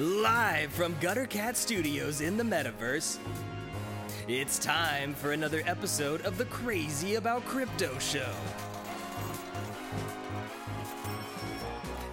Live from Gutter Cat Studios in the metaverse, it's time for another episode of the Crazy About Crypto Show.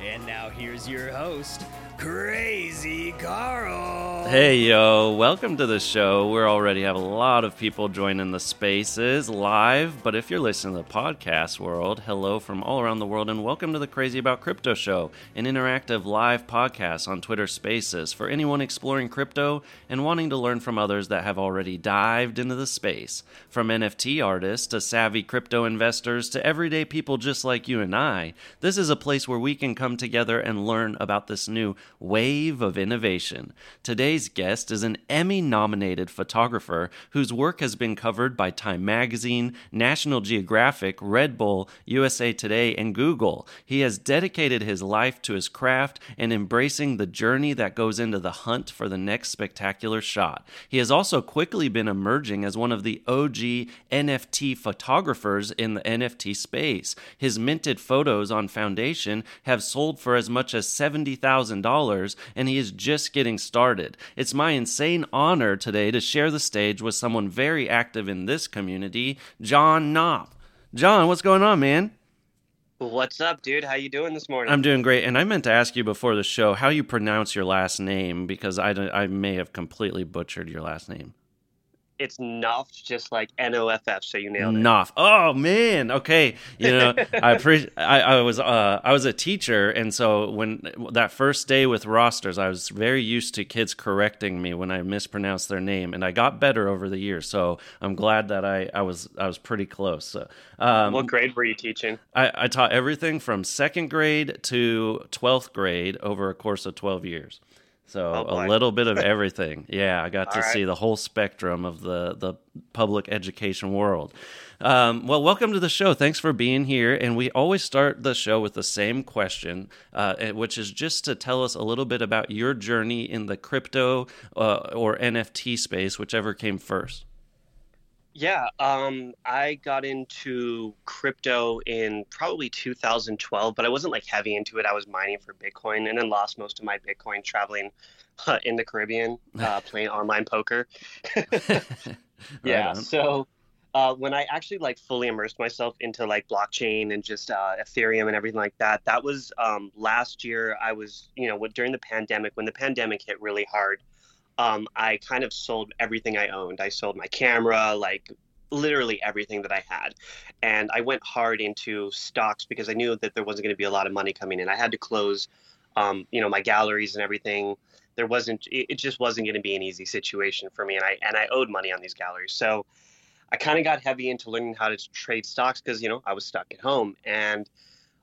And now here's your host, Crazy Carl. Hey, yo, welcome to the show. We already have a lot of people joining the spaces live, but if you're listening to the podcast world, hello from all around the world, and welcome to the Crazy About Crypto Show, an interactive live podcast on Twitter Spaces for anyone exploring crypto and wanting to learn from others that have already dived into the space. From NFT artists to savvy crypto investors to everyday people just like you and I, this is a place where we can come together and learn about this new wave of innovation. Today's guest is an Emmy nominated photographer whose work has been covered by Time Magazine, National Geographic, Red Bull, USA Today, and Google. He has dedicated his life to his craft and embracing the journey that goes into the hunt for the next spectacular shot. He has also quickly been emerging as one of the OG NFT photographers in the NFT space. His minted photos on Foundation have sold for as much as $70,000 and he is just getting started. It's my insane honor today to share the stage with someone very active in this community, John Knopf. John, what's going on, man? What's up, dude? How you doing this morning? I'm doing great, and I meant to ask you before the show how you pronounce your last name because I, I may have completely butchered your last name it's Noff, just like N O F F. So you nailed it. Noff. Oh man. Okay. You know, I appreciate. I, I was uh, I was a teacher, and so when that first day with rosters, I was very used to kids correcting me when I mispronounced their name, and I got better over the years. So I'm glad that I I was I was pretty close. So, um, what grade were you teaching? I, I taught everything from second grade to twelfth grade over a course of twelve years. So oh, a little bit of everything. Yeah, I got to right. see the whole spectrum of the the public education world. Um, well, welcome to the show. Thanks for being here. And we always start the show with the same question, uh, which is just to tell us a little bit about your journey in the crypto uh, or NFT space, whichever came first. Yeah, um, I got into crypto in probably 2012, but I wasn't like heavy into it. I was mining for Bitcoin and then lost most of my Bitcoin traveling uh, in the Caribbean, uh, playing online poker. yeah, so uh, when I actually like fully immersed myself into like blockchain and just uh, Ethereum and everything like that, that was um, last year. I was, you know, during the pandemic, when the pandemic hit really hard um, I kind of sold everything I owned. I sold my camera, like literally everything that I had. And I went hard into stocks because I knew that there wasn't going to be a lot of money coming in. I had to close, um, you know, my galleries and everything. There wasn't, it just wasn't going to be an easy situation for me. And I, and I owed money on these galleries. So I kind of got heavy into learning how to trade stocks because, you know, I was stuck at home. And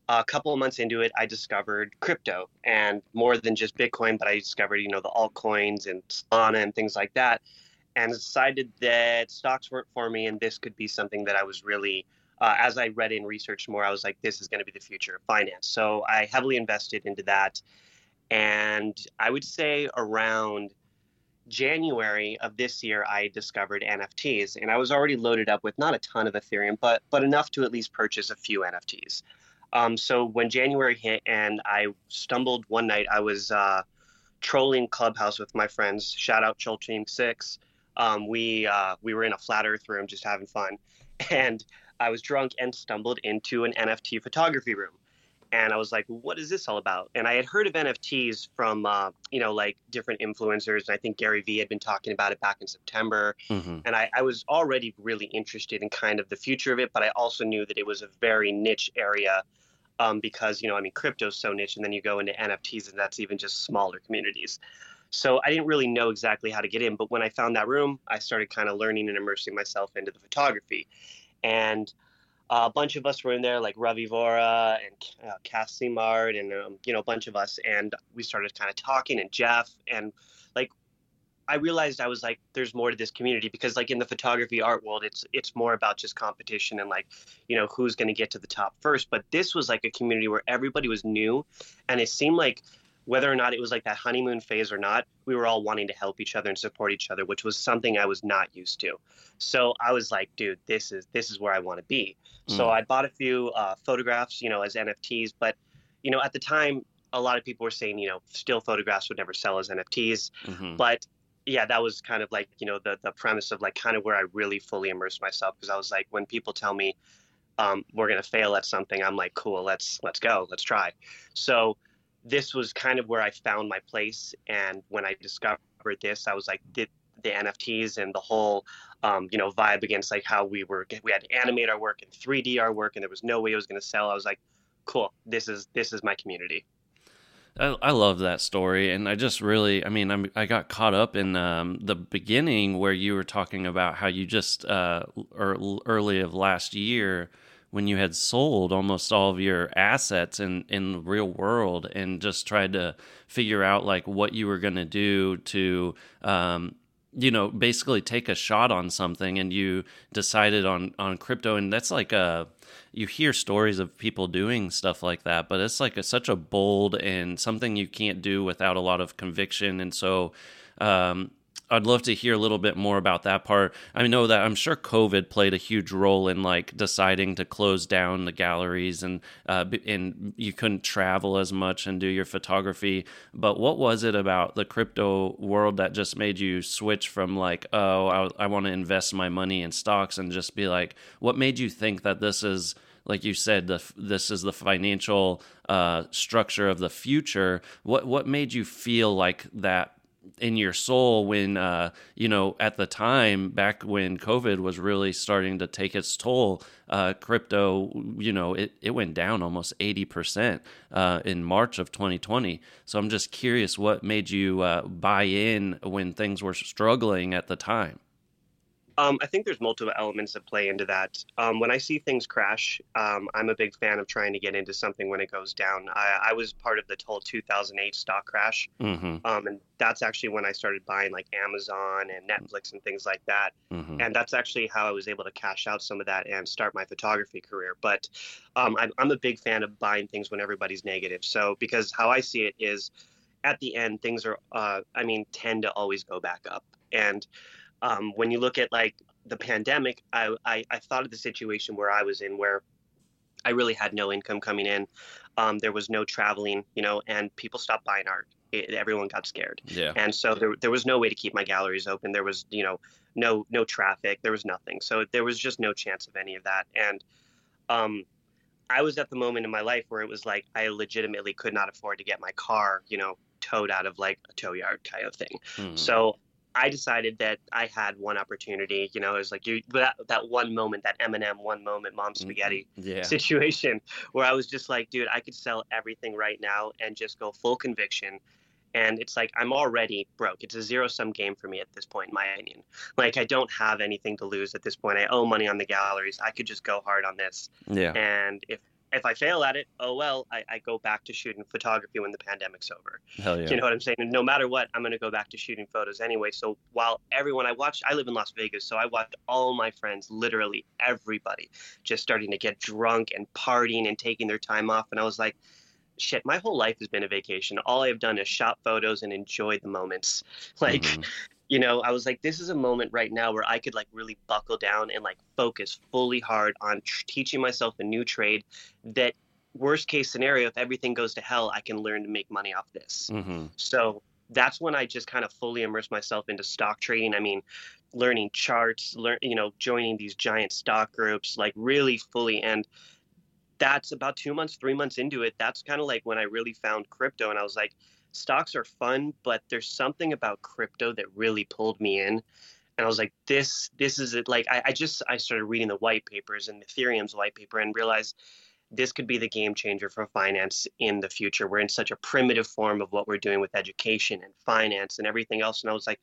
a couple of months into it, I discovered crypto and more than just Bitcoin, but I discovered, you know, the altcoins and Solana and things like that, and decided that stocks weren't for me and this could be something that I was really, uh, as I read and researched more, I was like, this is going to be the future of finance. So I heavily invested into that. And I would say around January of this year, I discovered NFTs, and I was already loaded up with not a ton of Ethereum, but but enough to at least purchase a few NFTs. Um, so when January hit and I stumbled one night, I was uh, trolling Clubhouse with my friends. Shout out Troll Team Six. Um, we uh, we were in a flat Earth room just having fun, and I was drunk and stumbled into an NFT photography room. And I was like, "What is this all about?" And I had heard of NFTs from, uh, you know, like different influencers. And I think Gary Vee had been talking about it back in September. Mm-hmm. And I, I was already really interested in kind of the future of it, but I also knew that it was a very niche area um, because you know I mean crypto's so niche, and then you go into NFTs, and that's even just smaller communities. So I didn't really know exactly how to get in, but when I found that room, I started kind of learning and immersing myself into the photography, and uh, a bunch of us were in there, like Ravi Vora and uh, Cass and um, you know a bunch of us, and we started kind of talking, and Jeff, and like I realized I was like, there's more to this community because like in the photography art world, it's it's more about just competition and like, you know, who's going to get to the top first. But this was like a community where everybody was new, and it seemed like whether or not it was like that honeymoon phase or not, we were all wanting to help each other and support each other, which was something I was not used to. So I was like, dude, this is this is where I want to be. Mm. So I bought a few uh, photographs, you know, as NFTs, but you know, at the time a lot of people were saying, you know, still photographs would never sell as NFTs. Mm-hmm. But yeah, that was kind of like, you know, the, the premise of like kind of where I really fully immersed myself because I was like, when people tell me um, we're going to fail at something, I'm like, cool, let's, let's go, let's try. So this was kind of where I found my place. And when I discovered this, I was like, the, the NFTs and the whole, um, you know, vibe against like how we were, we had to animate our work and 3D our work, and there was no way it was going to sell. I was like, cool, this is, this is my community. I, I love that story, and I just really, I mean, I'm, I got caught up in um, the beginning where you were talking about how you just uh, early of last year when you had sold almost all of your assets in in the real world and just tried to figure out like what you were going to do to um, you know basically take a shot on something and you decided on on crypto and that's like a you hear stories of people doing stuff like that but it's like a, such a bold and something you can't do without a lot of conviction and so um, I'd love to hear a little bit more about that part. I know that I'm sure COVID played a huge role in like deciding to close down the galleries and uh, and you couldn't travel as much and do your photography. But what was it about the crypto world that just made you switch from like, oh, I, I want to invest my money in stocks and just be like, what made you think that this is like you said, the, this is the financial uh, structure of the future. What what made you feel like that in your soul when uh, you know at the time back when covid was really starting to take its toll uh, crypto you know it, it went down almost 80% uh, in march of 2020 so i'm just curious what made you uh, buy in when things were struggling at the time um, I think there's multiple elements that play into that. Um, when I see things crash, um, I'm a big fan of trying to get into something when it goes down. I, I was part of the whole 2008 stock crash, mm-hmm. Um, and that's actually when I started buying like Amazon and Netflix and things like that. Mm-hmm. And that's actually how I was able to cash out some of that and start my photography career. But um, I'm, I'm a big fan of buying things when everybody's negative. So because how I see it is, at the end, things are, uh, I mean, tend to always go back up. And um, when you look at like the pandemic, I, I, I thought of the situation where I was in where I really had no income coming in. Um, there was no traveling, you know, and people stopped buying art. It, everyone got scared. Yeah. And so there, there was no way to keep my galleries open. There was, you know, no no traffic. There was nothing. So there was just no chance of any of that. And um, I was at the moment in my life where it was like I legitimately could not afford to get my car, you know, towed out of like a tow yard kind of thing. Mm-hmm. So I decided that I had one opportunity. You know, it was like you that that one moment, that Eminem one moment, mom Mm-hmm. spaghetti yeah situation, where I was just like, dude, I could sell everything right now and just go full conviction. And it's like I'm already broke. It's a zero sum game for me at this point, in my opinion. Like I don't have anything to lose at this point. I owe money on the galleries. I could just go hard on this. yeah And if if I fail at it, oh well, I, I go back to shooting photography when the pandemic's over. hell yeah You know what I'm saying? And no matter what, I'm going to go back to shooting photos anyway. So while everyone I watched, I live in Las Vegas, so I watched all my friends, literally everybody, just starting to get drunk and partying and taking their time off. And I was like, shit, my whole life has been a vacation. All I've done is shot photos and enjoy the moments. Like, Mhm. You know, I was like, this is a moment right now where I could like really buckle down and like focus fully hard on tr- teaching myself a new trade that worst case scenario, if everything goes to hell, I can learn to make money off this. Mhm. So that's when I just kind of fully immersed myself into stock trading. I mean, learning charts, learn, you know, joining these giant stock groups, like really fully. And that's about two months, three months into it. That's kind of like when I really found crypto, and I was like, stocks are fun, but there's something about crypto that really pulled me in. And I was like, this, this is it. Like, I, I just, I started reading the white papers and Ethereum's white paper and realized this could be the game changer for finance in the future. We're in such a primitive form of what we're doing with education and finance and everything else. And I was like,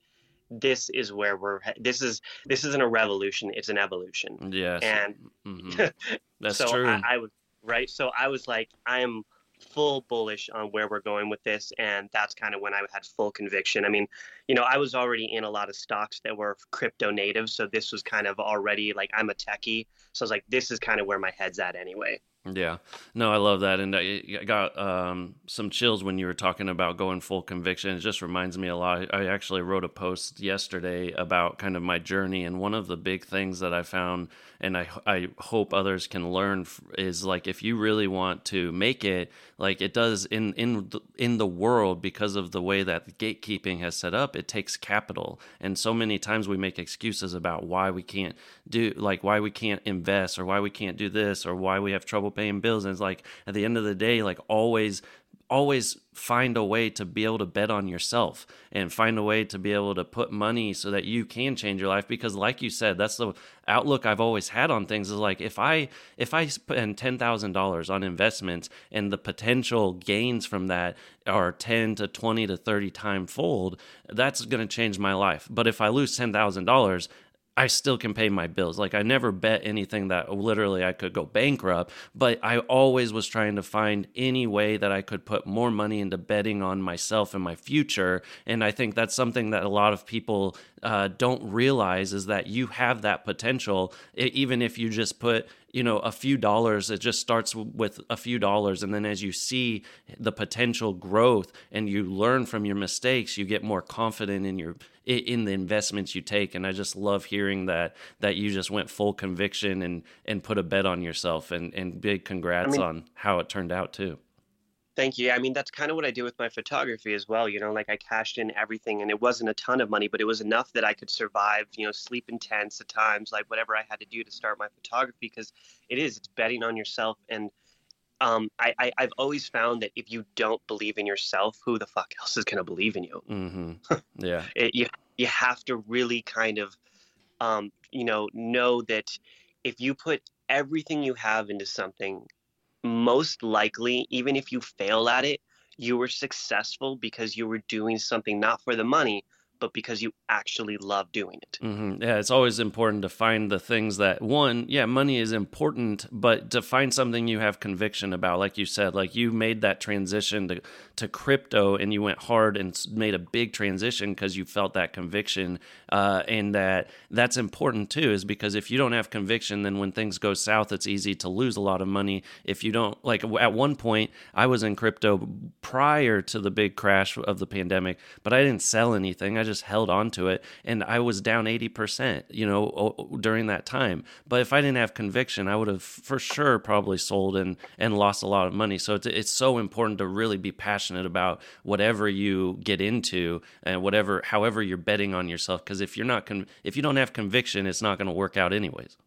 this is where we're, this is, this isn't a revolution. It's an evolution. yes And Mhm. that's so true I, I was right. So I was like, I am full bullish on where we're going with this, and that's kind of when I had full conviction. I mean, you know, I was already in a lot of stocks that were crypto native, so this was kind of already like I'm a techie, so I was like, this is kind of where my head's at anyway. Yeah, no, I love that, and I got um, some chills when you were talking about going full conviction. It just reminds me a lot. I actually wrote a post yesterday about kind of my journey, and one of the big things that I found, and I I hope others can learn, is like if you really want to make it, like it does in in in the world, because of the way that gatekeeping has set up, it takes capital, and so many times we make excuses about why we can't do, like why we can't invest, or why we can't do this, or why we have trouble paying bills. And it's like at the end of the day, like always always find a way to be able to bet on yourself and find a way to be able to put money so that you can change your life because like you said that's the outlook I've always had on things is like if I if I spend $10,000 on investments and the potential gains from that are 10 to 20 to 30 time fold that's going to change my life but if I lose $10,000 I still can pay my bills. Like I never bet anything that literally I could go bankrupt, but I always was trying to find any way that I could put more money into betting on myself and my future. And I think that's something that a lot of people uh, don't realize is that you have that potential, even if you just put you know a few dollars it just starts with a few dollars and then as you see the potential growth and you learn from your mistakes you get more confident in your in the investments you take and i just love hearing that that you just went full conviction and and put a bet on yourself and and big congrats I mean, on how it turned out too Thank you. I mean, that's kind of what I do with my photography as well. You know, like I cashed in everything and it wasn't a ton of money, but it was enough that I could survive, you know, sleep in tents at times, like whatever I had to do to start my photography because it is, it's betting on yourself. And um, I, I, have always found that if you don't believe in yourself, who the fuck else is going to believe in you? Mm-hmm. Yeah. it, you, you have to really kind of, um, you know, know that if you put everything you have into something most likely, even if you fail at it, you were successful because you were doing something not for the money, but because you actually love doing it. Mm-hmm. Yeah, it's always important to find the things that one, yeah, money is important, but to find something you have conviction about, like you said, like you made that transition to to crypto and you went hard and made a big transition because you felt that conviction, uh, and that that's important too, is because if you don't have conviction, then when things go south, it's easy to lose a lot of money. If you don't, like at one point, I was in crypto prior to the big crash of the pandemic, but I didn't sell anything. I just just held on to it and I was down 80%, you know, during that time. But if I didn't have conviction, I would have for sure probably sold and and lost a lot of money. So it's it's so important to really be passionate about whatever you get into and whatever however you're betting on yourself because if you're not con- if you don't have conviction, it's not going to work out anyways.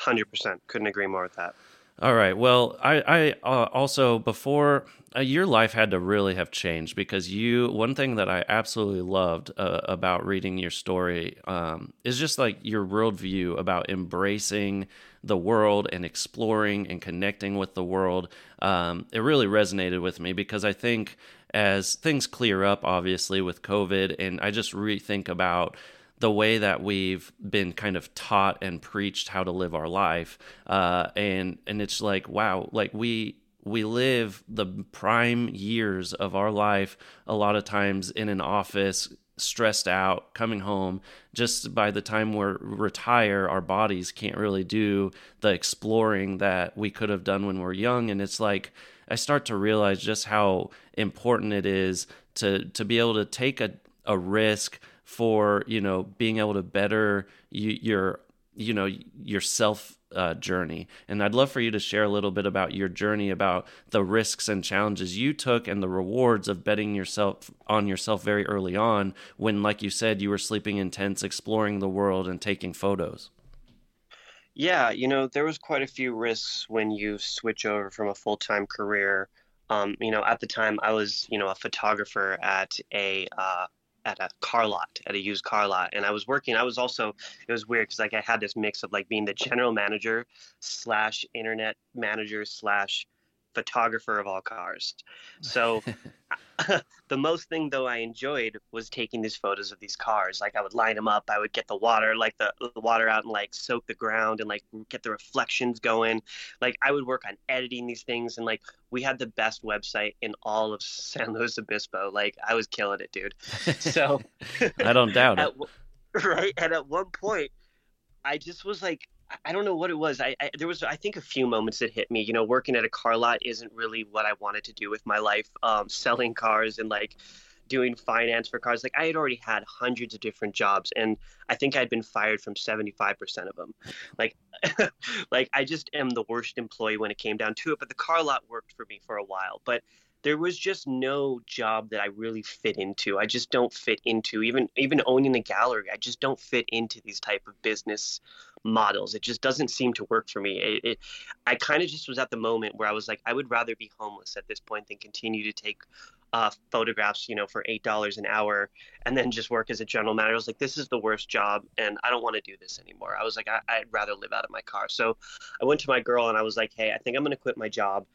100%. Couldn't agree more with that. All right. Well, I, I uh, also before uh, your life had to really have changed because you. One thing that I absolutely loved uh, about reading your story um, is just like your worldview about embracing the world and exploring and connecting with the world. Um, it really resonated with me because I think as things clear up, obviously with COVID, and I just rethink about the way that we've been kind of taught and preached how to live our life uh, and and it's like wow like we we live the prime years of our life a lot of times in an office stressed out coming home. Just by the time we're retire our bodies can't really do the exploring that we could have done when we're young. And it's like i start to realize just how important it is to to be able to take a, a risk for you know being able to better you, your you know your self uh, journey. And i'd love for you to share a little bit about your journey about the risks and challenges you took and the rewards of betting yourself on yourself very early on when like you said you were sleeping in tents exploring the world and taking photos. Yeah you know there was quite a few risks when you switch over from a full-time career. Um, you know at the time i was you know a photographer at a uh, at a car lot, at a used car lot, and I was working. I was also it was weird because like I had this mix of like being the general manager slash internet manager slash photographer of all cars. So the most thing though I enjoyed was taking these photos of these cars. Like I would line them up, I would get the water, like the, the water out and like soak the ground and like get the reflections going. Like I would work on editing these things and like we had the best website in all of San Luis Obispo. Like I was killing it, dude. So I don't doubt at, it. Right. And at one point I just was like I don't know what it was. I, I, there was I think a few moments that hit me. You know, working at a car lot isn't really what I wanted to do with my life. Um, selling cars and like doing finance for cars. Like I had already had hundreds of different jobs, and I think I'd been fired from seventy five percent of them. Like, like I just am the worst employee when it came down to it. But the car lot worked for me for a while. But there was just no job that I really fit into. I just don't fit into even even owning a gallery. I just don't fit into these type of business models. It just doesn't seem to work for me. It, it I kind of just was at the moment where I was like, I would rather be homeless at this point than continue to take uh, photographs, you know, for eight dollars an hour, and then just work as a general manager. I was like, this is the worst job, and I don't want to do this anymore. I was like, I, I'd rather live out of my car. So I went to my girl and I was like, hey, I think I'm going to quit my job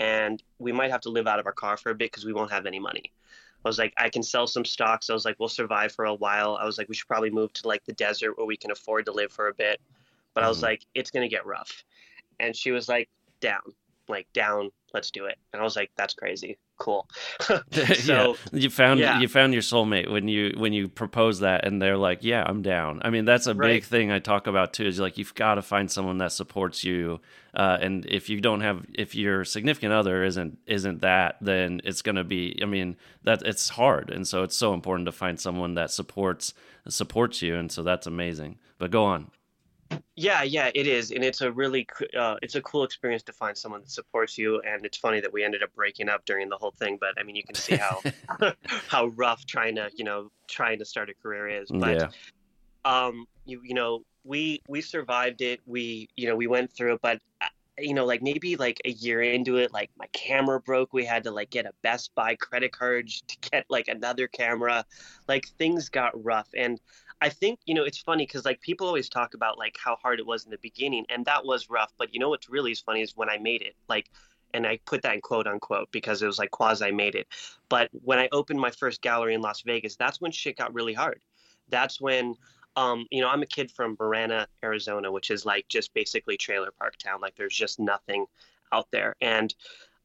and we might have to live out of our car for a bit because we won't have any money. I was like, I can sell some stocks. I was like, we'll survive for a while. I was like, we should probably move to like the desert where we can afford to live for a bit. But mm-hmm. I was mm-hmm. like, it's gonna get rough. And she was like, down, like down, let's do it. And I was like, that's crazy cool. so yeah. you found yeah. you found your soulmate when you when you propose that, and they're like, "Yeah, I'm down." I mean, that's a right. big thing I talk about too. Is like you've got to find someone that supports you, uh, and if you don't have, if your significant other isn't isn't that, then it's going to be. I mean, that it's hard, and so it's so important to find someone that supports supports you, and so that's amazing. But go on. Yeah, yeah, it is, and it's a really uh, it's a cool experience to find someone that supports you. And it's funny that we ended up breaking up during the whole thing, but I mean, you can see how how rough trying to you know trying to start a career is. But yeah. um, you you know we we survived it. We you know we went through it, but uh, you know like maybe like a year into it, like my camera broke. We had to like get a Best Buy credit card to get like another camera. Like things got rough, and I think you know it's funny because like people always talk about like how hard it was in the beginning, and that was rough. But you know what's really is funny is when I made it, like, and I put that in quote unquote because it was like quasi made it. But when I opened my first gallery in Las Vegas, that's when shit got really hard. That's when um, you know, I'm a kid from Marana, Arizona, which is like just basically trailer park town. Like there's just nothing out there. And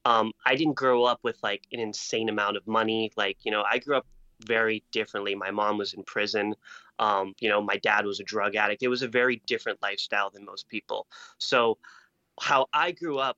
um, I didn't grow up with like an insane amount of money. Like, you know, I grew up very differently. My mom was in prison. Um, you know, my dad was a drug addict. It was a very different lifestyle than most people. So, how I grew up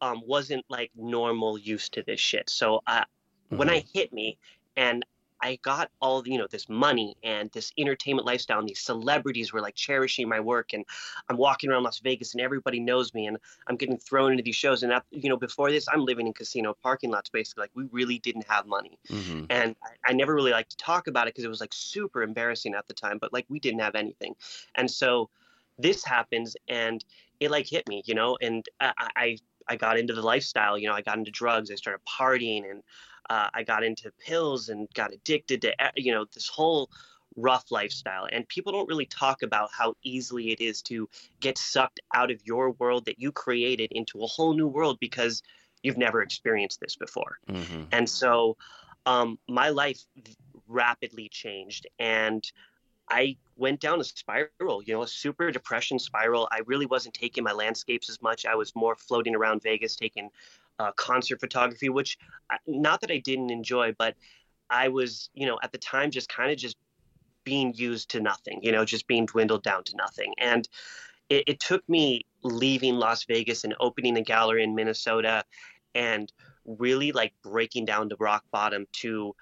um, wasn't like normal used to this shit. So, I, mm-hmm. when I hit me and I got all you know this money and this entertainment lifestyle, and these celebrities were like cherishing my work, and I'm walking around Las Vegas, and everybody knows me, and I'm getting thrown into these shows. And you know, before this, I'm living in casino parking lots, basically. Like we really didn't have money, mm-hmm. and I, I, never really liked to talk about it because it was like super embarrassing at the time. But like we didn't have anything, and so this happens, and it like hit me, you know, and I, I I got into the lifestyle, you know, I got into drugs, I started partying, and uh, I got into pills and got addicted to you know this whole rough lifestyle and people don't really talk about how easily it is to get sucked out of your world that you created into a whole new world because you've never experienced this before mm-hmm. and so um, my life rapidly changed and I went down a spiral, you know, a super depression spiral. I really wasn't taking my landscapes as much. I was more floating around Vegas, taking uh, concert photography, which not that I didn't enjoy, but I was, you know, at the time just kind of just being used to nothing, you know, just being dwindled down to nothing. And it, it took me leaving Las Vegas and opening a gallery in Minnesota and really like breaking down to rock bottom to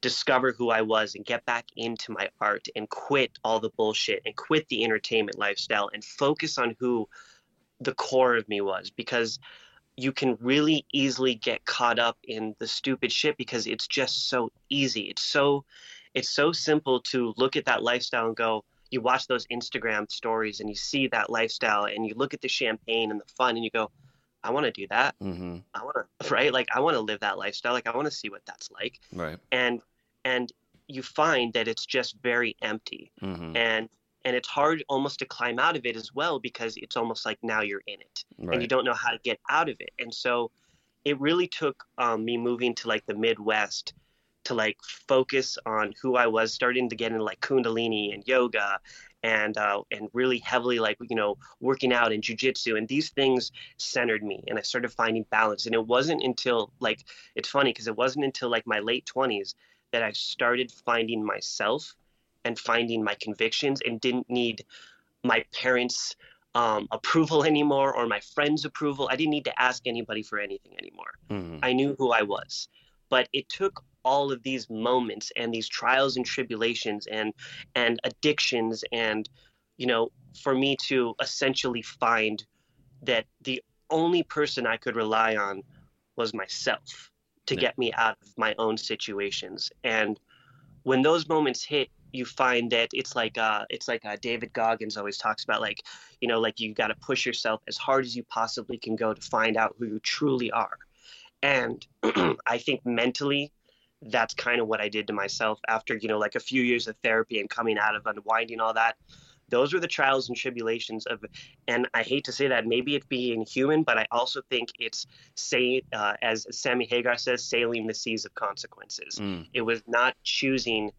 discover who I was and get back into my art and quit all the bullshit and quit the entertainment lifestyle and focus on who the core of me was because you can really easily get caught up in the stupid shit because it's just so easy. It's so it's so simple to look at that lifestyle and go, you watch those Instagram stories and you see that lifestyle and you look at the champagne and the fun and you go, I want to do that. Mm-hmm. I want to, right? Like I want to live that lifestyle. Like I want to see what that's like. Right. And and you find that it's just very empty. Mm-hmm. And and it's hard almost to climb out of it as well because it's almost like now you're in it right. and you don't know how to get out of it and so it really took um, me moving to like the midwest to like focus on who i was starting to get into like kundalini and yoga and uh, and really heavily like you know working out and jujitsu and these things centered me and I started finding balance and it wasn't until like it's funny because it wasn't until like my late 20s that I started finding myself and finding my convictions and didn't need my parents um, approval anymore or my friends' approval. I didn't need to ask anybody for anything anymore. Mm-hmm. I knew who I was. But it took all of these moments and these trials and tribulations and and addictions and you know for me to essentially find that the only person I could rely on was myself to yeah. get me out of my own situations. And when those moments hit, you find that it's like uh, it's like uh, David Goggins always talks about, like you know, like you got to push yourself as hard as you possibly can go to find out who you truly are. And I think mentally, that's kind of what I did to myself after you know, like a few years of therapy and coming out of unwinding all that those were the trials and tribulations of and i hate to say that maybe it's being human but i also think it's say uh, as sammy hagar says sailing the seas of consequences mm. it was not choosing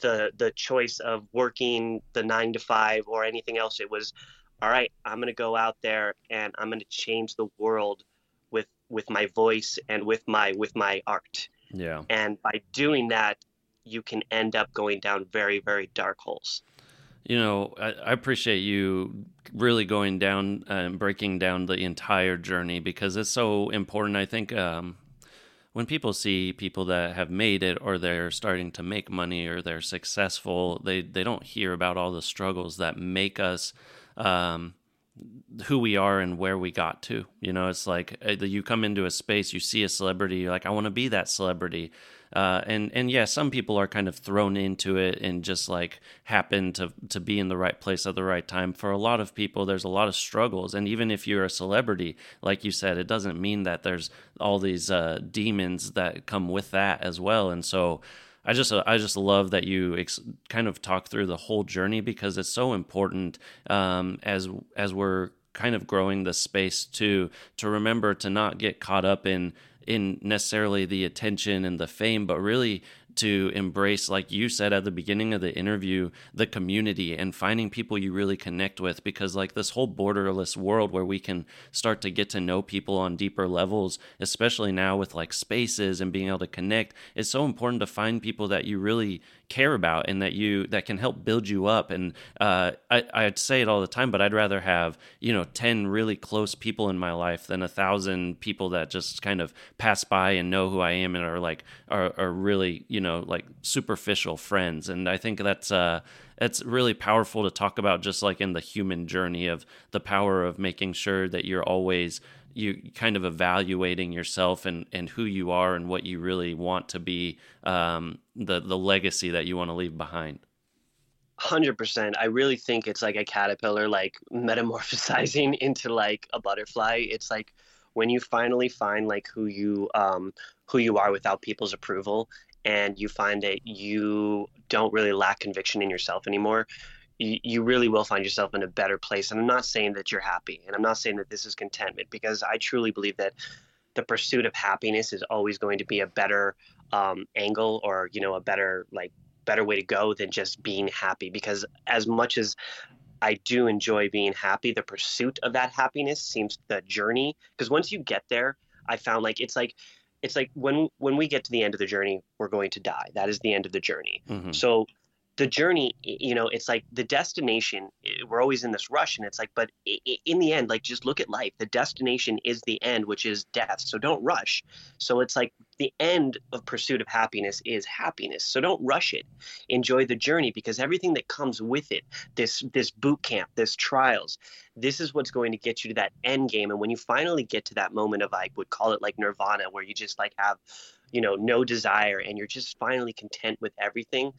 the the choice of working the nine to five or anything else it was all right i'm going to go out there and i'm going to change the world with with my voice and with my with my art. Yeah. And by doing that you can end up going down very very dark holes. You know, I, I, appreciate you really going down and breaking down the entire journey because it's so important. I think um, when people see people that have made it or they're starting to make money or they're successful, they, they don't hear about all the struggles that make us um, who we are and where we got to. You know, it's like uh, you come into a space, you see a celebrity, you're like, I want to be that celebrity. Uh, and and yeah, some people are kind of thrown into it and just like happen to to be in the right place at the right time. For a lot of people, there's a lot of struggles, and even if you're a celebrity, like you said, it doesn't mean that there's all these uh, demons that come with that as well. And so. I just I just love that you ex- kind of talk through the whole journey because it's so important um, as as we're kind of growing the space to to remember to not get caught up in in necessarily the attention and the fame, but really to embrace, like you said at the beginning of the interview, the community and finding people you really connect with. Because, like, this whole borderless world where we can start to get to know people on deeper levels, especially now with like spaces and being able to connect, it's so important to find people that you really care about and that you that can help build you up. And uh, I, i'd say it all the time but i'd rather have you know 10 really close people in my life than a thousand people that just kind of pass by and know who i am and are like are, are really you know like superficial friends. And i think that's uh it's really powerful to talk about just like in the human journey of the power of making sure that you're always you kind of evaluating yourself and, and who you are and what you really want to be um, the the legacy that you want to leave behind? 100% i really think it's like a caterpillar like metamorphosizing into like a butterfly. It's like when you finally find like who you um who you are without people's approval and you find that you don't really lack conviction in yourself anymore you, you really will find yourself in a better place. And I'm not saying that you're happy, and I'm not saying that this is contentment, because I truly believe that the pursuit of happiness is always going to be a better um, angle or you know a better like better way to go than just being happy because as much as I do enjoy being happy the pursuit of that happiness seems the journey because once you get there I found like it's like it's like when when we get to the end of the journey we're going to die that is the end of the journey mm-hmm. so the journey you know it's like the destination we're always in this rush and it's like but in the end like just look at life. The destination is the end which is death. So don't rush. So it's like the end of pursuit of happiness is happiness. So don't rush it. Enjoy the journey because everything that comes with it this this boot camp this trials this is what's going to get you to that end game. And when you finally get to that moment of i would call it like nirvana where you just like have you know no desire and you're just finally content with everything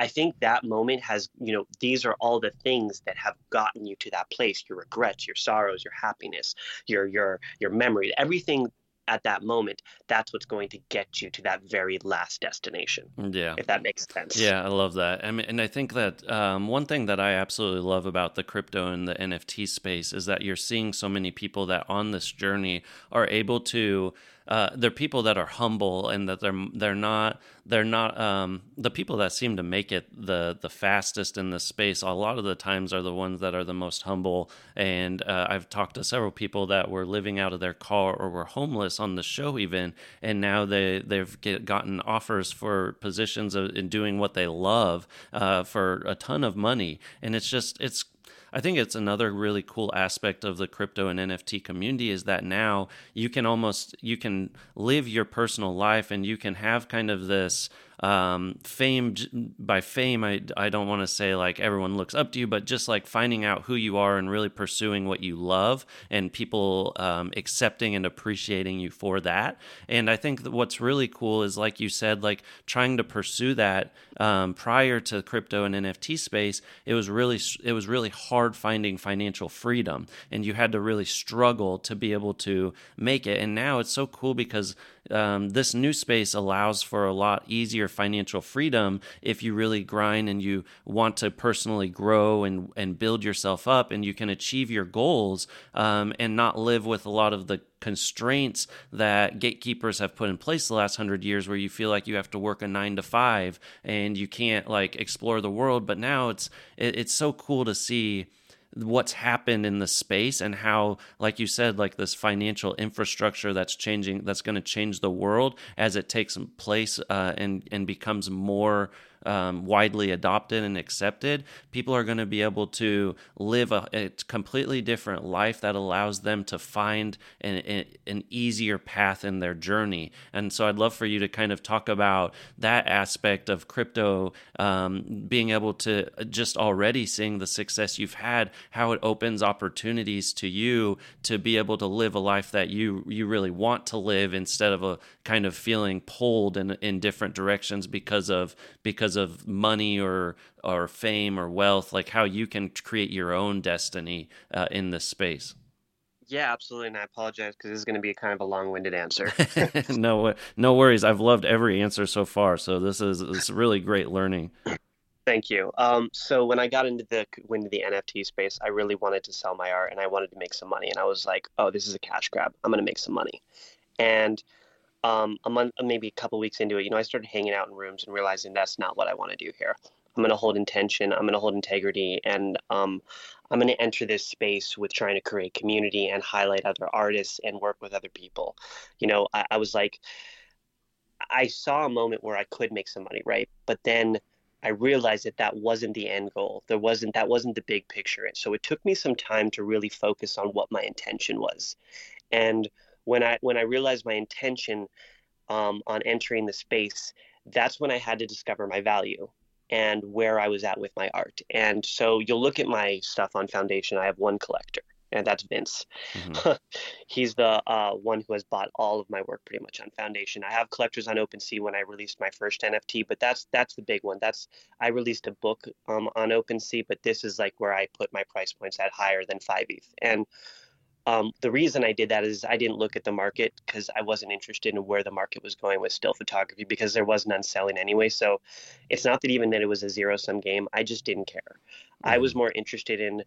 I think that moment has, you know, these are all the things that have gotten you to that place, your regrets, your sorrows, your happiness, your your your memory, everything at that moment, that's what's going to get you to that very last destination. Yeah. If that makes sense. Yeah, I love that. I mean, and I think that um, one thing that I absolutely love about the crypto and the NFT space is that you're seeing so many people that on this journey are able to uh, they're people that are humble and that they're they're not they're not um, the people that seem to make it the the fastest in the space. A lot of the times are the ones that are the most humble. And uh, I've talked to several people that were living out of their car or were homeless on the show even, and now they they've get, gotten offers for positions of, in doing what they love uh, for a ton of money. And it's just it's I think it's another really cool aspect of the crypto and NFT community is that now you can almost you can live your personal life and you can have kind of this um, fame by fame I, I don't want to say like everyone looks up to you but just like finding out who you are and really pursuing what you love and people um, accepting and appreciating you for that. And i think what's really cool is like you said like trying to pursue that um, prior to crypto and nft space it was really it was really hard finding financial freedom and you had to really struggle to be able to make it. And now it's so cool because um, this new space allows for a lot easier financial freedom if you really grind and you want to personally grow and, and build yourself up and you can achieve your goals um, and not live with a lot of the constraints that gatekeepers have put in place the last hundred years where you feel like you have to work a nine to five and you can't like explore the world. But now it's it, it's so cool to see what's happened in the space and how like you said like this financial infrastructure that's changing that's going to change the world as it takes place uh, and and becomes more um, widely adopted and accepted, people are going to be able to live a, a, completely different life that allows them to find an, an easier path in their journey. And so I'd love for you to kind of talk about that aspect of crypto, um, being able to just already seeing the success you've had, how it opens opportunities to you to be able to live a life that you you really want to live instead of a kind of feeling pulled in in different directions because of because because of money or or fame or wealth, like how you can create your own destiny uh, in this space. Yeah, absolutely. And I apologize because this is going to be kind of a long-winded answer. no, no worries. I've loved every answer so far, so this is this really great learning. Thank you. Um, so when I got into the into the NFT space, I really wanted to sell my art and I wanted to make some money. And I was like, "Oh, this is a cash grab. I'm going to make some money." And um, a month, maybe a couple weeks into it, you know, I started hanging out in rooms and realizing that's not what I want to do here. I'm going to hold intention. I'm going to hold integrity, and um, I'm going to enter this space with trying to create community and highlight other artists and work with other people. You know, I, I was like, I saw a moment where I could make some money, right? But then I realized that that wasn't the end goal. There wasn't that wasn't the big picture. And So it took me some time to really focus on what my intention was, and when I when I realized my intention um, on entering the space, that's when I had to discover my value and where I was at with my art. And so you'll look at my stuff on Foundation. I have one collector, and that's Vince. Mm-hmm. He's the uh, one who has bought all of my work pretty much on Foundation. I have collectors on OpenSea when I released my first NFT, but that's that's the big one. That's I released a book um, on OpenSea, but this is like where I put my price points at higher than five ETH. And um, the reason I did that is I didn't look at the market because I wasn't interested in where the market was going with still photography because there was none selling anyway. So it's not that even that it was a zero sum game. I just didn't care. Mm-hmm. I was more interested in.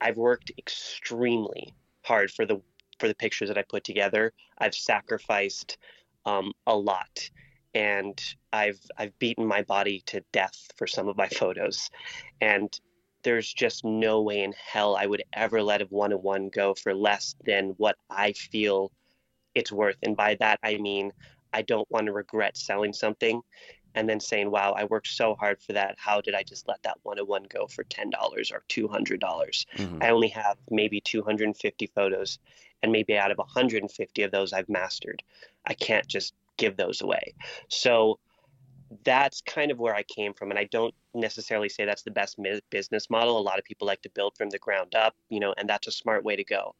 I've worked extremely hard for the for the pictures that I put together. I've sacrificed um, a lot, and I've I've beaten my body to death for some of my photos, and there's just no way in hell I would ever let a one on one go for less than what I feel it's worth. And by that, I mean, I don't want to regret selling something and then saying, wow, I worked so hard for that. How did I just let that one on one go for $10 or 200? dollars mm hmm I only have maybe 250 photos, and maybe out of 150 of those I've mastered. I can't just give those away. So, that's kind of where I came from. And I don't necessarily say that's the best business model. A lot of people like to build from the ground up, you know, and that's a smart way to go.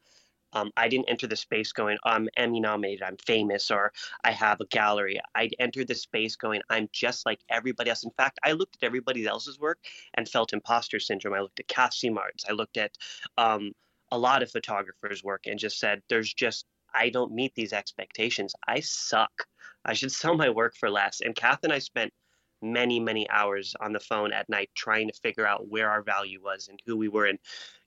Um, I didn't enter the space going, I'm Emmy nominated, I'm famous, or I have a gallery. I entered the space going, I'm just like everybody else. In fact, I looked at everybody else's work and felt imposter syndrome. I looked at Kath Simard's, I looked at um, a lot of photographers' work and just said, there's just, I don't meet these expectations. I suck. I should sell my work for less. And Kath and I spent many, many hours on the phone at night trying to figure out where our value was and who we were and,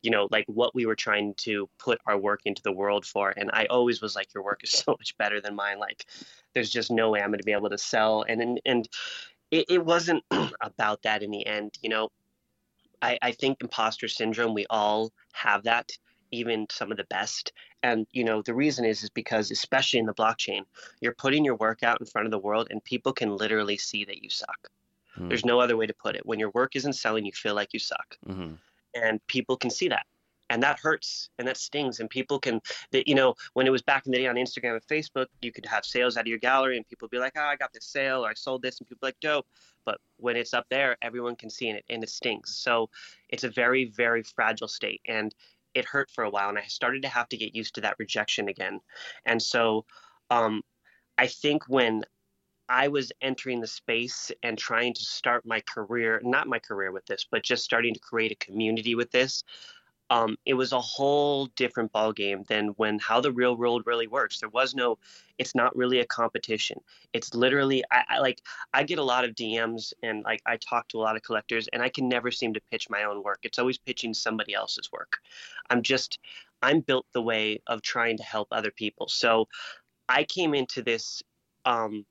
you know, like what we were trying to put our work into the world for. And I always was like, your work is so much better than mine. Like, there's just no way I'm going to be able to sell. And, and, and it, it wasn't about that in the end. You know, I, I think imposter syndrome, we all have that even some of the best. And you know, the reason is is because especially in the blockchain, you're putting your work out in front of the world and people can literally see that you suck. Mm-hmm. There's no other way to put it. When your work isn't selling, you feel like you suck. Mm-hmm. and people can see that and that hurts and that stings and people can that you know when it was back in the day on instagram and facebook you could have sales out of your gallery and people be like oh i got this sale or i sold this and people like dope but when it's up there everyone can see it and it stings so it's a very very fragile state and it hurt for a while and i started to have to get used to that rejection again. And so um, i think when I was entering the space and trying to start my career, not my career with this, but just starting to create a community with this um, it was a whole different ballgame than when how the real world really works. There was no, it's not really a competition. It's literally, I, I, like, I get a lot of DMs and like I talk to a lot of collectors and I can never seem to pitch my own work. It's always pitching somebody else's work. I'm just, I'm built the way of trying to help other people. So I came into this, um,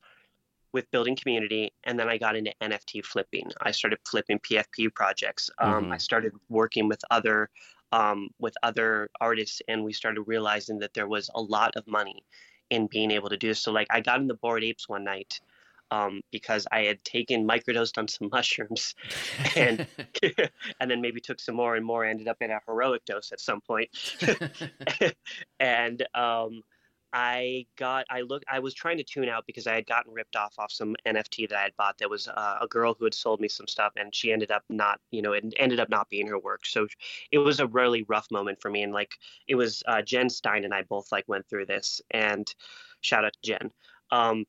with building community and then i got into nft flipping i started flipping pfp projects um, mm-hmm. i started working with other um, with other artists, and we started realizing that there was a lot of money in being able to do. So, like, I got in the Bored Apes one night um, because I had taken microdosed on some mushrooms, and and then maybe took some more and more. Ended up in a heroic dose at some point, and um, I got I look I was trying to tune out because I had gotten ripped off off some NFT that I had bought. That was uh, a girl who had sold me some stuff, and she ended up not you know it ended up not being her work. So it was a really rough moment for me, and like it was uh, Jen Stein and I both like went through this. And shout out to Jen. Um,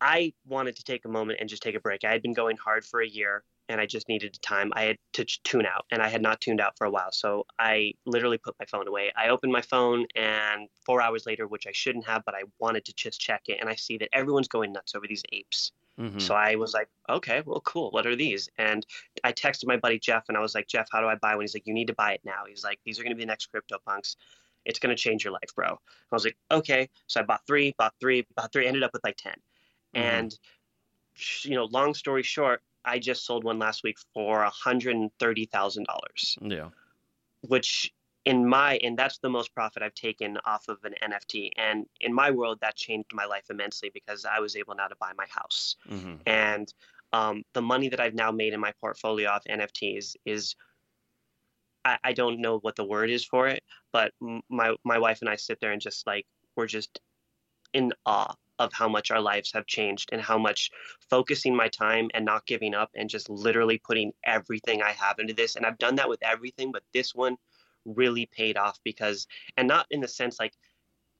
I wanted to take a moment and just take a break. I had been going hard for a year and I just needed time. I had to tune out, and I had not tuned out for a while. So I literally put my phone away. I opened my phone, and four hours later, which I shouldn't have, but I wanted to just check it, and I see that everyone's going nuts over these apes. Mm-hmm. So I was like, okay, well, cool. What are these? And I texted my buddy Jeff, and I was like, Jeff, how do I buy one? He's like, you need to buy it now. He's like, these are going to be the next CryptoPunks. It's going to change your life, bro. I was like, okay. So I bought three, bought three, bought three. Ended up with like 10 mm-hmm. And you know, long story short, I just sold one last week for $130,000. Yeah. Which in my and that's the most profit I've taken off of an NFT. And in my world, that changed my life immensely because I was able now to buy my house. Mm-hmm. And um, the money that I've now made in my portfolio of NFTs is I, I, don't know what the word is for it, but my my wife and I sit there and just like we're just in awe of how much our lives have changed and how much focusing my time and not giving up and just literally putting everything I have into this. And I've done that with everything, but this one really paid off because, and not in the sense like,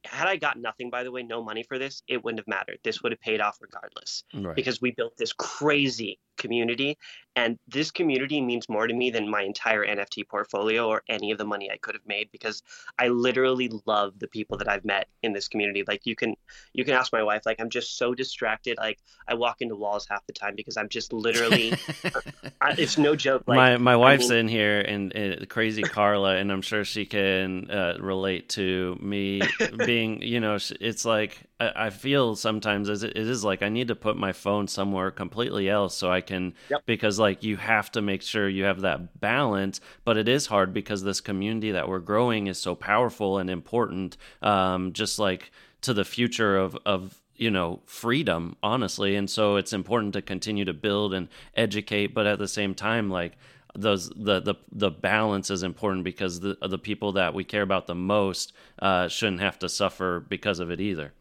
had I got nothing, by the way, no money for this, it wouldn't have mattered. This would have paid off regardless right. because we built this crazy community. And this community means more to me than my entire NFT portfolio or any of the money I could have made because I literally love the people that I've met in this community. Like you can you can ask my wife, like I'm just so distracted. Like I walk into walls half the time because I'm just literally I, it's no joke. Like, my my wife's I mean, in here and, and, crazy Carla and I'm sure she can uh, relate to me being, you know, it's like I, feel sometimes as it is like I need to put my phone somewhere completely else so I can yep. because like you have to make sure you have that balance. But it is hard because this community that we're growing is so powerful and important. Um, just like to the future of of you know freedom honestly and so it's important to continue to build and educate but at the same time like those the the the balance is important because the the people that we care about the most uh, shouldn't have to suffer because of it either.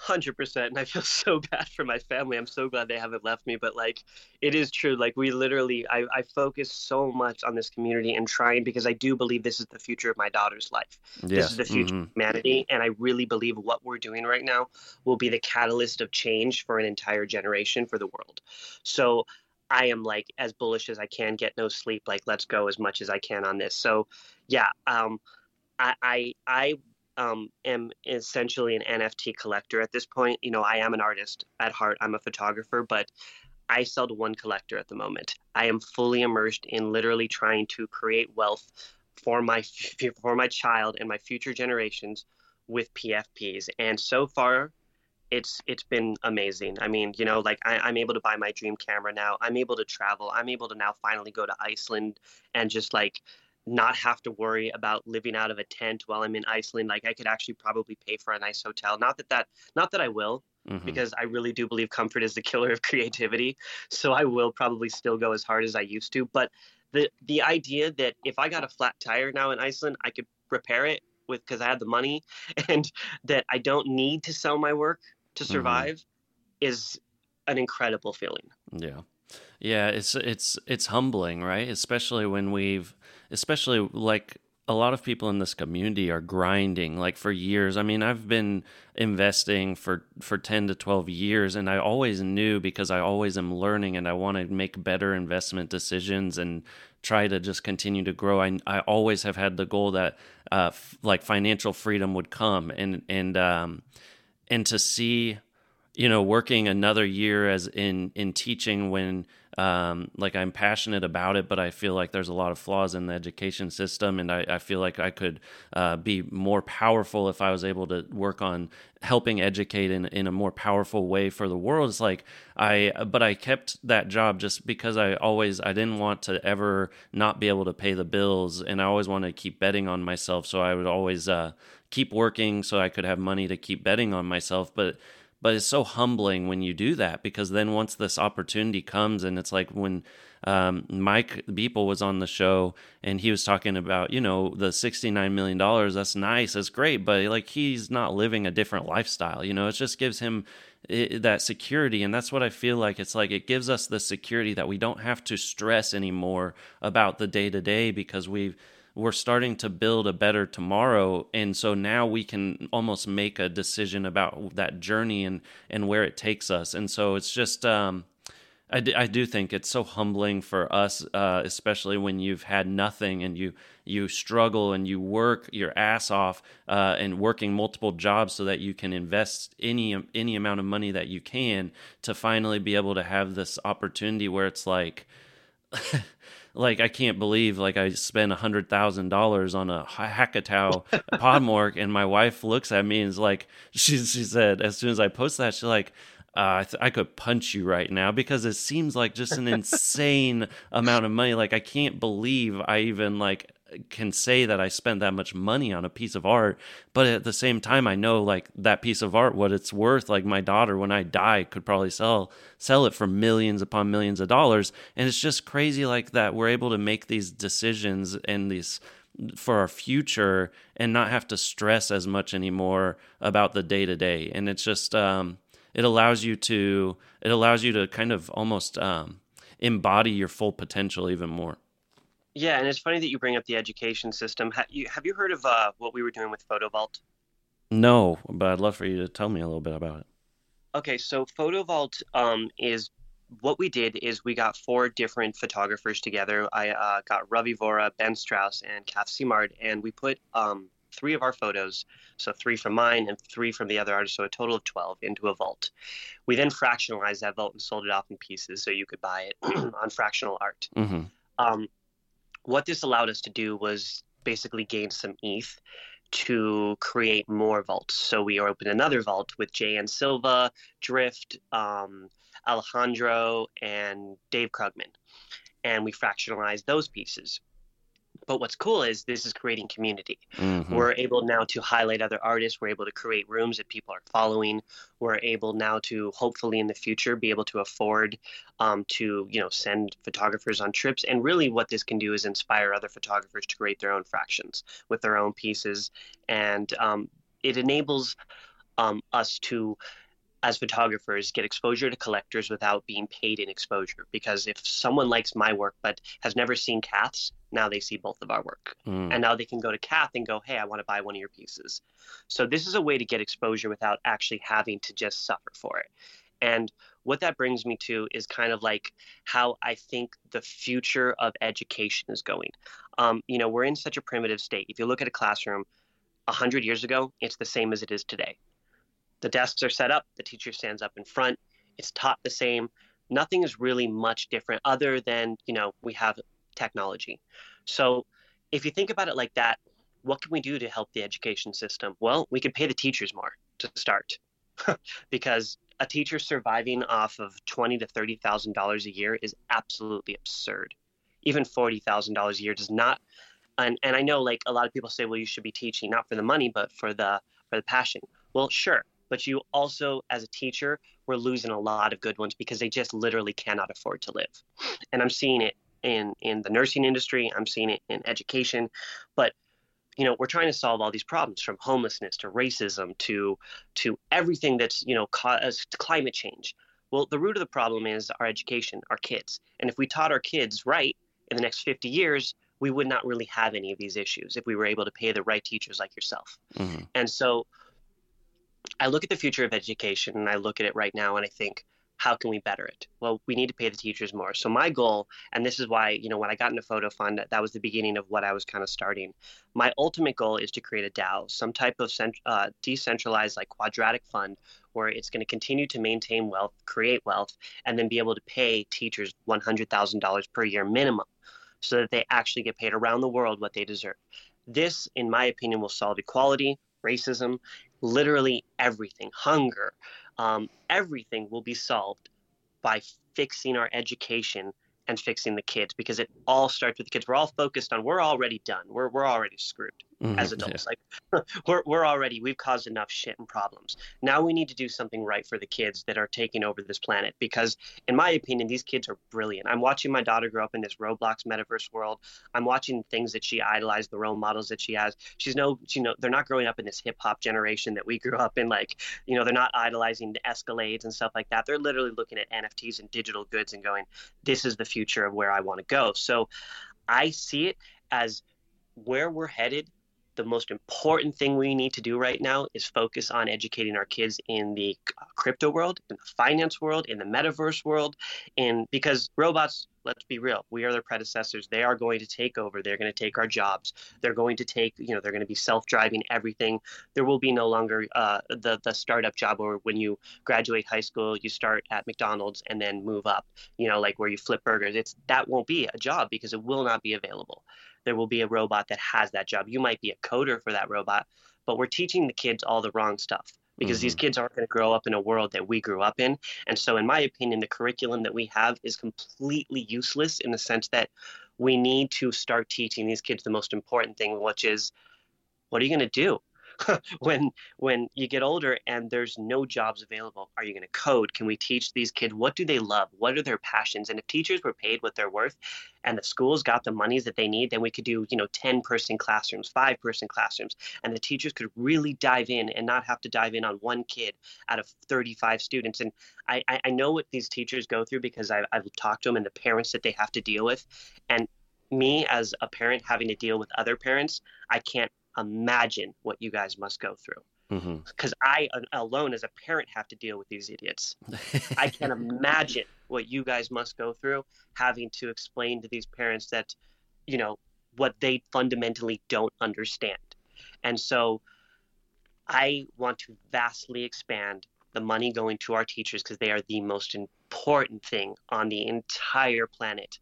Hundred percent and i feel so bad for my family. I'm so glad they haven't left me but like it is true. Like we literally i, I focus so much on this community and trying because i do believe this is the future of my daughter's life. This is the future mm-hmm. of humanity and i really believe what we're doing right now will be the catalyst of change for an entire generation for the world. So i am like as bullish as i can get no sleep like let's go as much as i can on this so yeah um I, I, I um, am essentially an NFT collector at this point. You know, I am an artist at heart. I'm a photographer, but I sell to one collector at the moment. I am fully immersed in literally trying to create wealth for my for my child and my future generations with PFPs. And so far, it's it's been amazing. I mean, you know, like I, I'm able to buy my dream camera now. I'm able to travel. I'm able to now finally go to Iceland and just like not have to worry about living out of a tent while I'm in Iceland. Like I could actually probably pay for a nice hotel. Not that that not that I will, mm-hmm. because I really do believe comfort is the killer of creativity. So I will probably still go as hard as I used to. But the the idea that if I got a flat tire now in Iceland, I could repair it with because I had the money, and that I don't need to sell my work to Mm-hmm. survive is an incredible feeling. Yeah. Yeah, it's it's it's humbling, right? Especially when we've especially like a lot of people in this community are grinding like for years. I mean, I've been investing for for 10 to 12 years and I always knew because I always am learning and I want to make better investment decisions and try to just continue to grow. I I always have had the goal that uh f- like financial freedom would come and and um and to see you know working another year as in in teaching when um, like I'm passionate about it, but I feel like there's a lot of flaws in the education system, and I, I feel like I could uh, be more powerful if I was able to work on helping educate in, in a more powerful way for the world. It's like I, but I kept that job just because I always I didn't want to ever not be able to pay the bills, and I always wanted to keep betting on myself. So I would always uh, keep working so I could have money to keep betting on myself, but but it's so humbling when you do that because then once this opportunity comes and it's like when um, Mike Beeple was on the show and he was talking about you know the sixty nine million dollars that's nice that's great but like he's not living a different lifestyle you know? It just gives him i that security and that's what I feel like. It's like it gives us the security that we don't have to stress anymore about the day to day because we've we're starting to build a better tomorrow. And so now we can almost make a decision about that journey and and where it takes us. And so it's just um I do, I do think it's so humbling for us, uh, especially when you've had nothing and you you struggle and you work your ass off uh, and working multiple jobs so that you can invest any any amount of money that you can to finally be able to have this opportunity where it's like like I can't believe like I spent a hundred thousand dollars on a Hackatao Podmork, and my wife looks at me and is like, she she said as soon as I post that, she's like. Uh, I, th- I could punch you right now because it seems like just an insane amount of money. Like I can't believe I even like can say that I spent that much money on a piece of art, but at the same time, I know like that piece of art, what it's worth. Like my daughter, when I die, could probably sell sell it for millions upon millions of dollars, and it's just crazy like that. We're able to make these decisions and these for our future and not have to stress as much anymore about the day to day, and it's just um, it allows you to it allows you to kind of almost um, embody your full potential even more. Yeah, and it's funny that you bring up the education system. Have you have you heard of uh, what we were doing with PhotoVault? No, but I'd love for you to tell me a little bit about it. Okay, so PhotoVault um, is what we did is we got four different photographers together. I uh, got Ravi Vora, Ben Strauss, and Kath Simard, and we put um, three of our photos, so three from mine and three from the other artist, so a total of 12, into a vault. We then fractionalized that vault and sold it off in pieces so you could buy it on fractional art. Mm-hmm. Um, what this allowed us to do was basically gain some ETH to create more vaults. So we opened another vault with J.N. Silva, Drift, um, Alejandro, and Dave Krugman. And we fractionalized those pieces. But what's cool is this is creating community. Mm-hmm. We're able now to highlight other artists. We're able to create rooms that people are following. We're able now to hopefully in the future be able to afford um, to you know send photographers on trips. And really, what this can do is inspire other photographers to create their own fractions with their own pieces, and um, it enables um, us to as photographers get exposure to collectors without being paid in exposure. Because if someone likes my work but has never seen Kath's now they see both of our work. Mm. and now they can go to Kath and go hey I want to buy one of your pieces. So this is a way to get exposure without actually having to just suffer for it. And what that brings me to is kind of like how I think the future of education is going. Um, you know we're in such a primitive state. If you look at a classroom 100 years ago it's the same as it is today the desks are set up, the teacher stands up in front, it's taught the same. Nothing is really much different other than, you know, we have technology. So if you think about it like that, what can we do to help the education system? Well, we could pay the teachers more to start. because a teacher surviving off of twenty to thirty thousand dollars a year is absolutely absurd. Even forty thousand dollars a year does not and, and I know like a lot of people say, well, you should be teaching not for the money, but for the for the passion. Well, sure, but you also as a teacher we're losing a lot of good ones because they just literally cannot afford to live and i'm seeing it in in the nursing industry. I'm seeing it in education, but you know we're trying to solve all these problems from homelessness to racism to to everything that's you know caused climate change well the root of the problem is our education our kids and if we taught our kids right in the next 50 years we would not really have any of these issues if we were able to pay the right teachers like yourself mm-hmm. and so i look at the future of education and i look at it right now and i think how can we better it? Well, we need to pay the teachers more. So my goal, and this is why, you know, when I got into Photo Fund, that was the beginning of what I was kind of starting. My ultimate goal is to create a DAO, some type of cent- uh, decentralized, like quadratic fund, where it's going to continue to maintain wealth, create wealth, and then be able to pay teachers $100,000 per year minimum, so that they actually get paid around the world what they deserve. This, in my opinion, will solve equality, racism, literally everything, hunger, um, everything will be solved by fixing our education and fixing the kids because it all starts with the kids. We're all focused on we're already done. We're we're already screwed mm-hmm, as adults. Yeah. Like we're we're already we've caused enough shit and problems. Now we need to do something right for the kids that are taking over this planet because in my opinion these kids are brilliant. I'm watching my daughter grow up in this Roblox metaverse world. I'm watching things that she idolized, the role models that she has. She's no you know they're not growing up in this hip hop generation that we grew up in like, you know, they're not idolizing the Escalades and stuff like that. They're literally looking at NFTs and digital goods and going, this is the future of where I want to go. So I see it as where we're headed the most important thing we need to do right now is focus on educating our kids in the crypto world, in the finance world, in the metaverse world, and because robots, let's be real, we are their predecessors. They are going to take over. They're going to take our jobs. They're going to take, you know, they're going to be self-driving everything. There will be no longer uh, the the startup job where when you graduate high school, you start at McDonald's and then move up. You know, like where you flip burgers. It's that won't be a job because it will not be available there will be a robot that has that job. You might be a coder for that robot, but we're teaching the kids all the wrong stuff because mm-hmm. these kids aren't going to grow up in a world that we grew up in. And so, in my opinion, the curriculum that we have is completely useless in the sense that we need to start teaching these kids the most important thing, which is what are you going to do? when when you get older and there's no jobs available are you going to code? Can we teach these kids what do they love? What are their passions? And if teachers were paid what they're worth and the schools got the monies that they need then we could do you know 10 person classrooms 5 person classrooms and the teachers could really dive in and not have to dive in on one kid out of 35 students. And i i know what these teachers go through because i've, I've talked to them and the parents that they have to deal with. And me as a parent having to deal with other parents, I can't imagine what you guys must go through. Because mm-hmm. I alone, as a parent, have to deal with these idiots. I can't imagine what you guys must go through having to explain to these parents that, you know, what they fundamentally don't understand. And so I want to vastly expand the money going to our teachers because they are the most important thing on the entire planet.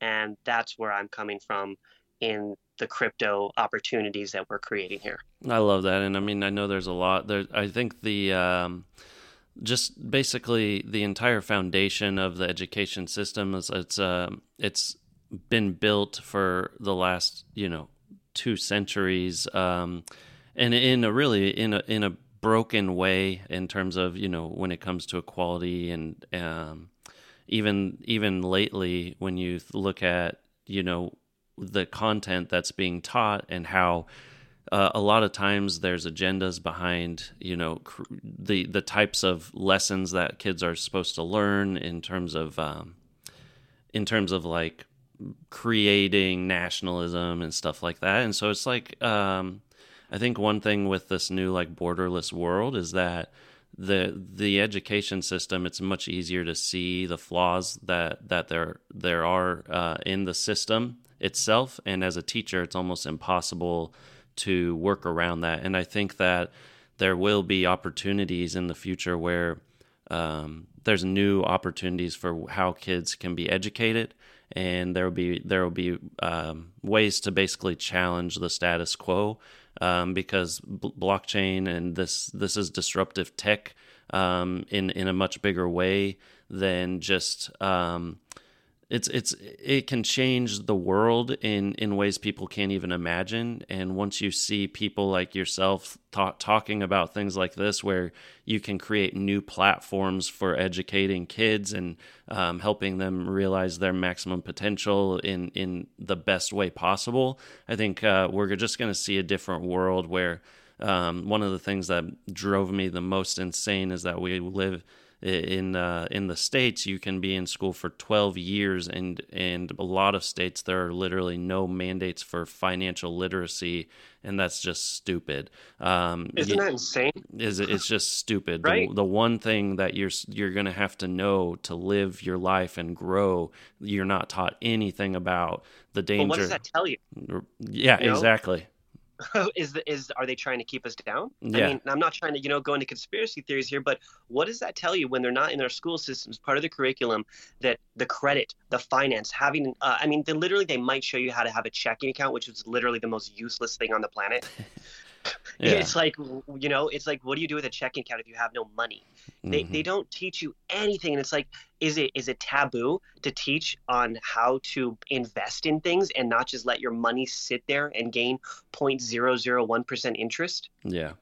And that's where I'm coming from in the crypto opportunities that we're creating here. I love that, and I mean, I know there's a lot there. I think the um, just basically the entire foundation of the education system is it's uh, it's been built for the last you know two centuries, um, and in a really in a in a broken way in terms of you know when it comes to equality and um, even even lately when you look at you know the content that's being taught and how uh, a lot of times there's agendas behind you know cr- the the types of lessons that kids are supposed to learn in terms of um, in terms of like creating nationalism and stuff like that. And so it's like um, I think one thing with this new like borderless world is that the the education system it's much easier to see the flaws that that there there are uh, in the system itself. And as a teacher, it's almost impossible to work around that. And I think that there will be opportunities in the future where um, there's new opportunities for how kids can be educated, and there will be there will be um, ways to basically challenge the status quo um, because b- blockchain and this this is disruptive tech um, in in a much bigger way than just um, it's it's it can change the world in in ways people can't even imagine. And once you see people like yourself talk, talking about things like this where you can create new platforms for educating kids and um, helping them realize their maximum potential in in the best way possible i think uh, we're just going to see a different world where um, one of the things that drove me the most insane is that we live in uh, in the states you can be in school for 12 years and and a lot of states there are literally no mandates for financial literacy and that's just stupid. Um, isn't that insane? is it, it's just stupid. Right? the, the one thing that you're you're going to have to know to live your life and grow you're not taught anything about the danger well, what does that tell you? yeah you exactly is is are they trying to keep us down? Yeah. I mean, I'm not trying to you know go into conspiracy theories here, but what does that tell you when they're not in our school systems, part of the curriculum, that the credit, the finance, having, uh, I mean, they literally they might show you how to have a checking account, which is literally the most useless thing on the planet. yeah. It's like you know, it's like what do you do with a checking account if you have no money? They mm-hmm. they don't teach you anything, and it's like is it is it taboo to teach on how to invest in things and not just let your money sit there and gain 0.001 percent interest? Yeah.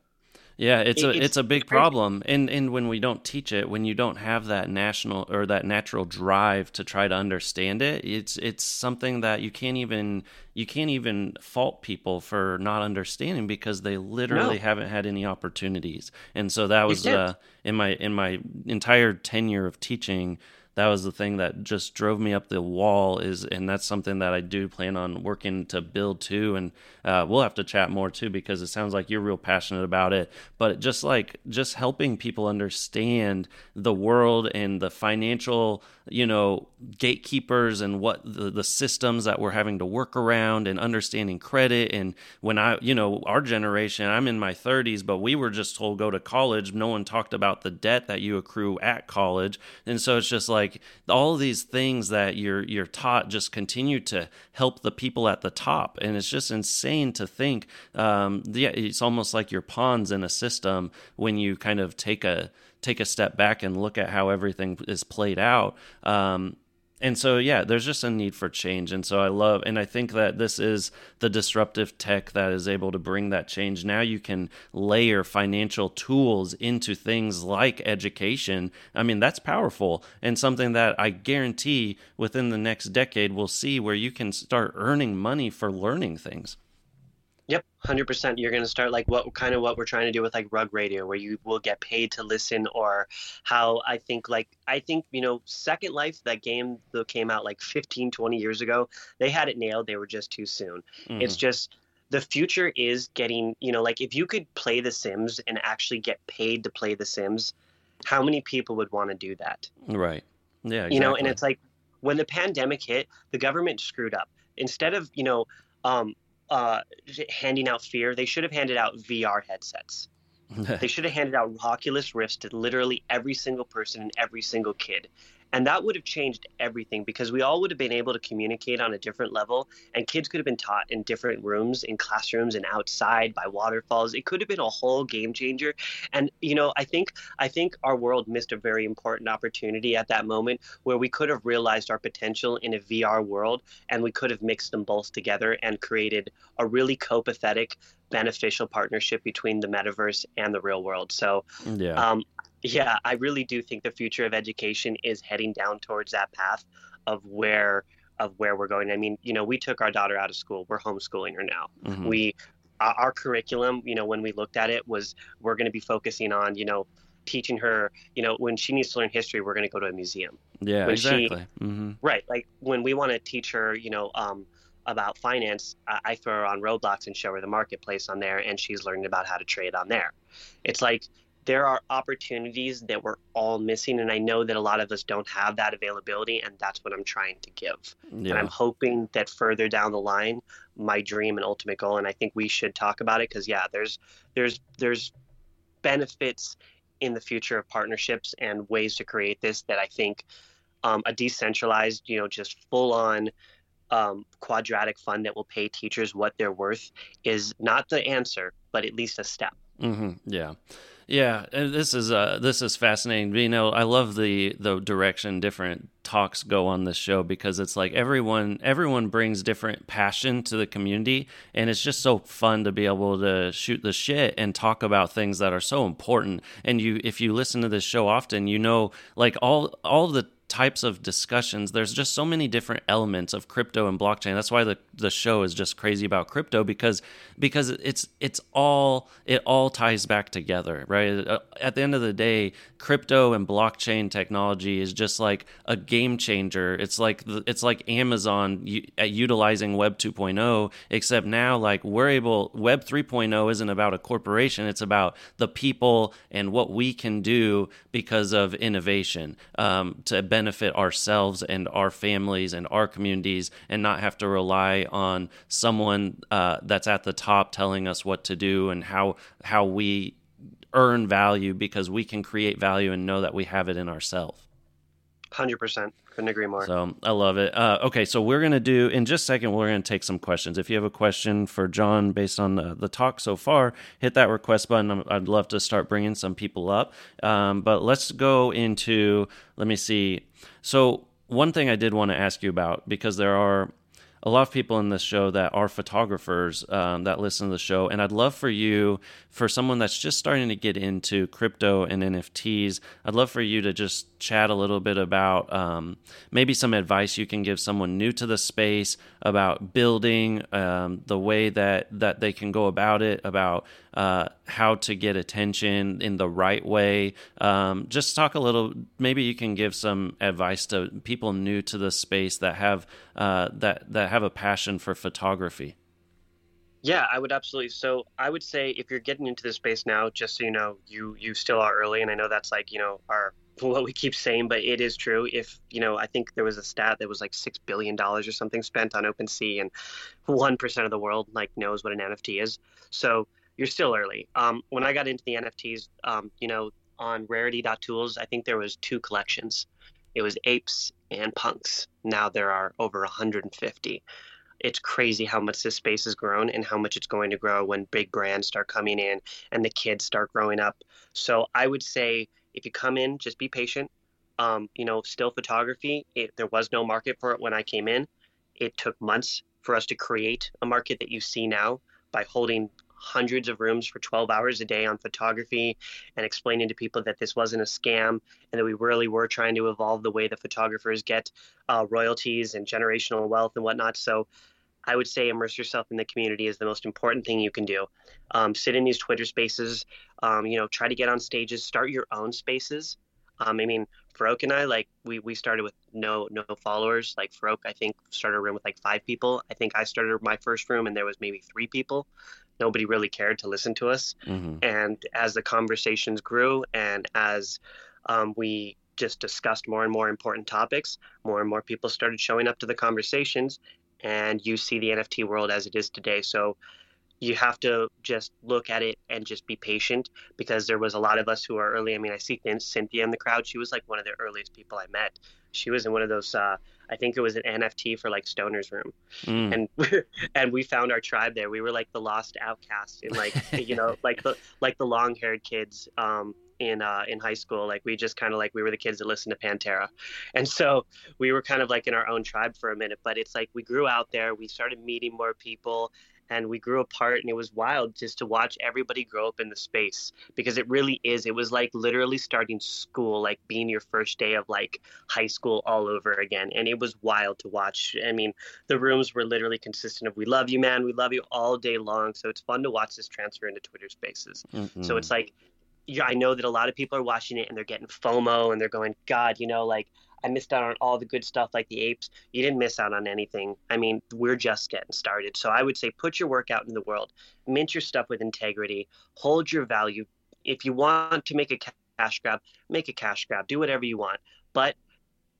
Yeah, it's a it's, it's a big problem, and and when we don't teach it, when you don't have that national or that natural drive to try to understand it, it's it's something that you can't even you can't even fault people for not understanding because they literally no. haven't had any opportunities. And so that was uh, in my in my entire tenure of teaching that was the thing that just drove me up the wall is and that's something that i do plan on working to build too and uh, we'll have to chat more too because it sounds like you're real passionate about it. But just like just helping people understand the world and the financial you know gatekeepers and what the, the systems that we're having to work around and understanding credit. And when i you know our generation i'm in my 30s but we were just told go to college. No one talked about the debt that you accrue at college. And so it's just like all these things that you're you're taught just continue to help the people at the top. And it's just insane to think um, yeah it's almost like you're pawns in a system when you kind of take a take a step back and look at how everything is played out. Um, and so yeah there's just a need for change. And so i love and i think that this is the disruptive tech that is able to bring that change. Now you can layer financial tools into things like education. I mean that's powerful and something that i guarantee within the next decade we'll see where you can start earning money for learning things Yep, hundred percent. You're gonna start like what kind of what we're trying to do with like Rug Radio, where you will get paid to listen, or how I think like I think you know Second Life, that game that came out like 15, 20 years ago, they had it nailed. They were just too soon. Mm-hmm. It's just the future is getting you know like if you could play The Sims and actually get paid to play The Sims, how many people would want to do that? Right. Yeah. Exactly. You know, and it's like when the pandemic hit, the government screwed up. Instead of you know um, uh, handing out fear. They should have handed out VR headsets. they should have handed out Oculus Rifts to literally every single person and every single kid. And that would have changed everything because we all would have been able to communicate on a different level, and kids could have been taught in different rooms, in classrooms, and outside by waterfalls. It could have been a whole game changer. And you know, I think I think our world missed a very important opportunity at that moment where we could have realized our potential in a VR world, and we could have mixed them both together and created a really copacetic beneficial partnership between the metaverse and the real world. So, yeah. um, yeah, I really do think the future of education is heading down towards that path of where of where we're going. I mean, you know, we took our daughter out of school. We're homeschooling her now. Mm-hmm. We our curriculum, you know, when we looked at it was we're going to be focusing on, you know, teaching her, you know, when she needs to learn history, we're going to go to a museum. Yeah, when exactly. She, mm-hmm. Right. Like when we want to teach her, you know, um, about finance, I, I throw her on Roblox and show her the marketplace on there, and she's learning about how to trade on there. It's like there are opportunities that we're all missing and i know that a lot of us don't have that availability and that's what i'm trying to give yeah. and i'm hoping that further down the line my dream and ultimate goal and i think we should talk about it because yeah there's there's there's benefits in the future of partnerships and ways to create this that i think um, a decentralized you know just full on um, quadratic fund that will pay teachers what they're worth is not the answer but at least a step mm-hmm. yeah Yeah, and this is uh, this is fascinating. You know, I love the the direction different talks go on this show because it's like everyone everyone brings different passion to the community, and it's just so fun to be able to shoot the shit and talk about things that are so important. And you, if you listen to this show often, you know, like all all the types of discussions. There's just so many different elements of crypto and blockchain. That's why the, the show is just crazy about crypto because because it's it's all it all ties back together, right? Uh, at the end of the day, crypto and blockchain technology is just like a game changer. It's like it's like Amazon at utilizing Web 2.0, except now like we're able Web 3.0 isn't about a corporation. It's about the people and what we can do because of innovation um, to benefit ourselves and our families and our communities and not have to rely on someone uh, that's at the top telling us what to do and how how we earn value because we can create value and know that we have it in ourselves. Hundred percent, couldn't agree more. So I love it. Uh, okay, so we're gonna do in just a second. We're gonna take some questions. If you have a question for John based on the, the talk so far, hit that request button. I'd love to start bringing some people up. Um, but let's go into. Let me see. So one thing I did want to ask you about because there are a lot of people in this show that are photographers um, that listen to the show, and I'd love for you, for someone that's just starting to get into crypto and NFTs, I'd love for you to just chat a little bit about um, maybe some advice you can give someone new to the space about building um, the way that that they can go about it, about uh, how to get attention in the right way. Um, just talk a little. Maybe you can give some advice to people new to the space that have uh, that that have a passion for photography. Yeah, I would absolutely. So I would say if you're getting into this space now, just so you know, you you still are early, and I know that's like you know our what we keep saying, but it is true. If you know, I think there was a stat that was like six billion dollars or something spent on OpenSea, and one percent of the world like knows what an NFT is. So you're still early. Um, when I got into the NFTs, um, you know, on Rarity.tools, I think there was two collections. It was apes and punks. Now there are over 150. It's crazy how much this space has grown and how much it's going to grow when big brands start coming in and the kids start growing up. So I would say if you come in, just be patient. Um, you know, still photography, it, there was no market for it when I came in. It took months for us to create a market that you see now by holding hundreds of rooms for 12 hours a day on photography and explaining to people that this wasn't a scam and that we really were trying to evolve the way the photographers get uh, royalties and generational wealth and whatnot. So I would say immerse yourself in the community is the most important thing you can do. Um, sit in these Twitter spaces, um, you know, try to get on stages, start your own spaces. Um, I mean, Farokh and I, like, we, we started with no no followers. Like Farokh, I think started a room with like five people. I think I started my first room and there was maybe three people nobody really cared to listen to us. Mm-hmm. And as the conversations grew and as um, we just discussed more and more important topics, more and more people started showing up to the conversations. And you see the NFT world as it is today. So you have to just look at it and just be patient because there was a lot of us who are early. I mean, I see Cynthia in the crowd. She was like one of the earliest people I met. She was in one of those uh, I think it was an NFT for like Stoner's Room, mm. and and we found our tribe there. We were like the lost outcasts in like you know like the like the long haired kids um, in uh, in high school. Like we just kind of like we were the kids that listened to Pantera, and so we were kind of like in our own tribe for a minute. But it's like we grew out there. We started meeting more people, and we grew apart and it was wild just to watch everybody grow up in the space because it really is. It was like literally starting school like being your first day of like high school all over again and it was wild to watch. I mean the rooms were literally consistent of we love you man. We love you all day long. So it's fun to watch this transfer into twitter spaces. Mm-hmm. so it's like yeah, I know that a lot of people are watching it and they're getting FOMO and they're going, God, you know, like I missed out on all the good stuff like the apes. You didn't miss out on anything. I mean, we're just getting started. So I would say put your work out in the world, mint your stuff with integrity, hold your value. If you want to make a cash grab, make a cash grab, do whatever you want. But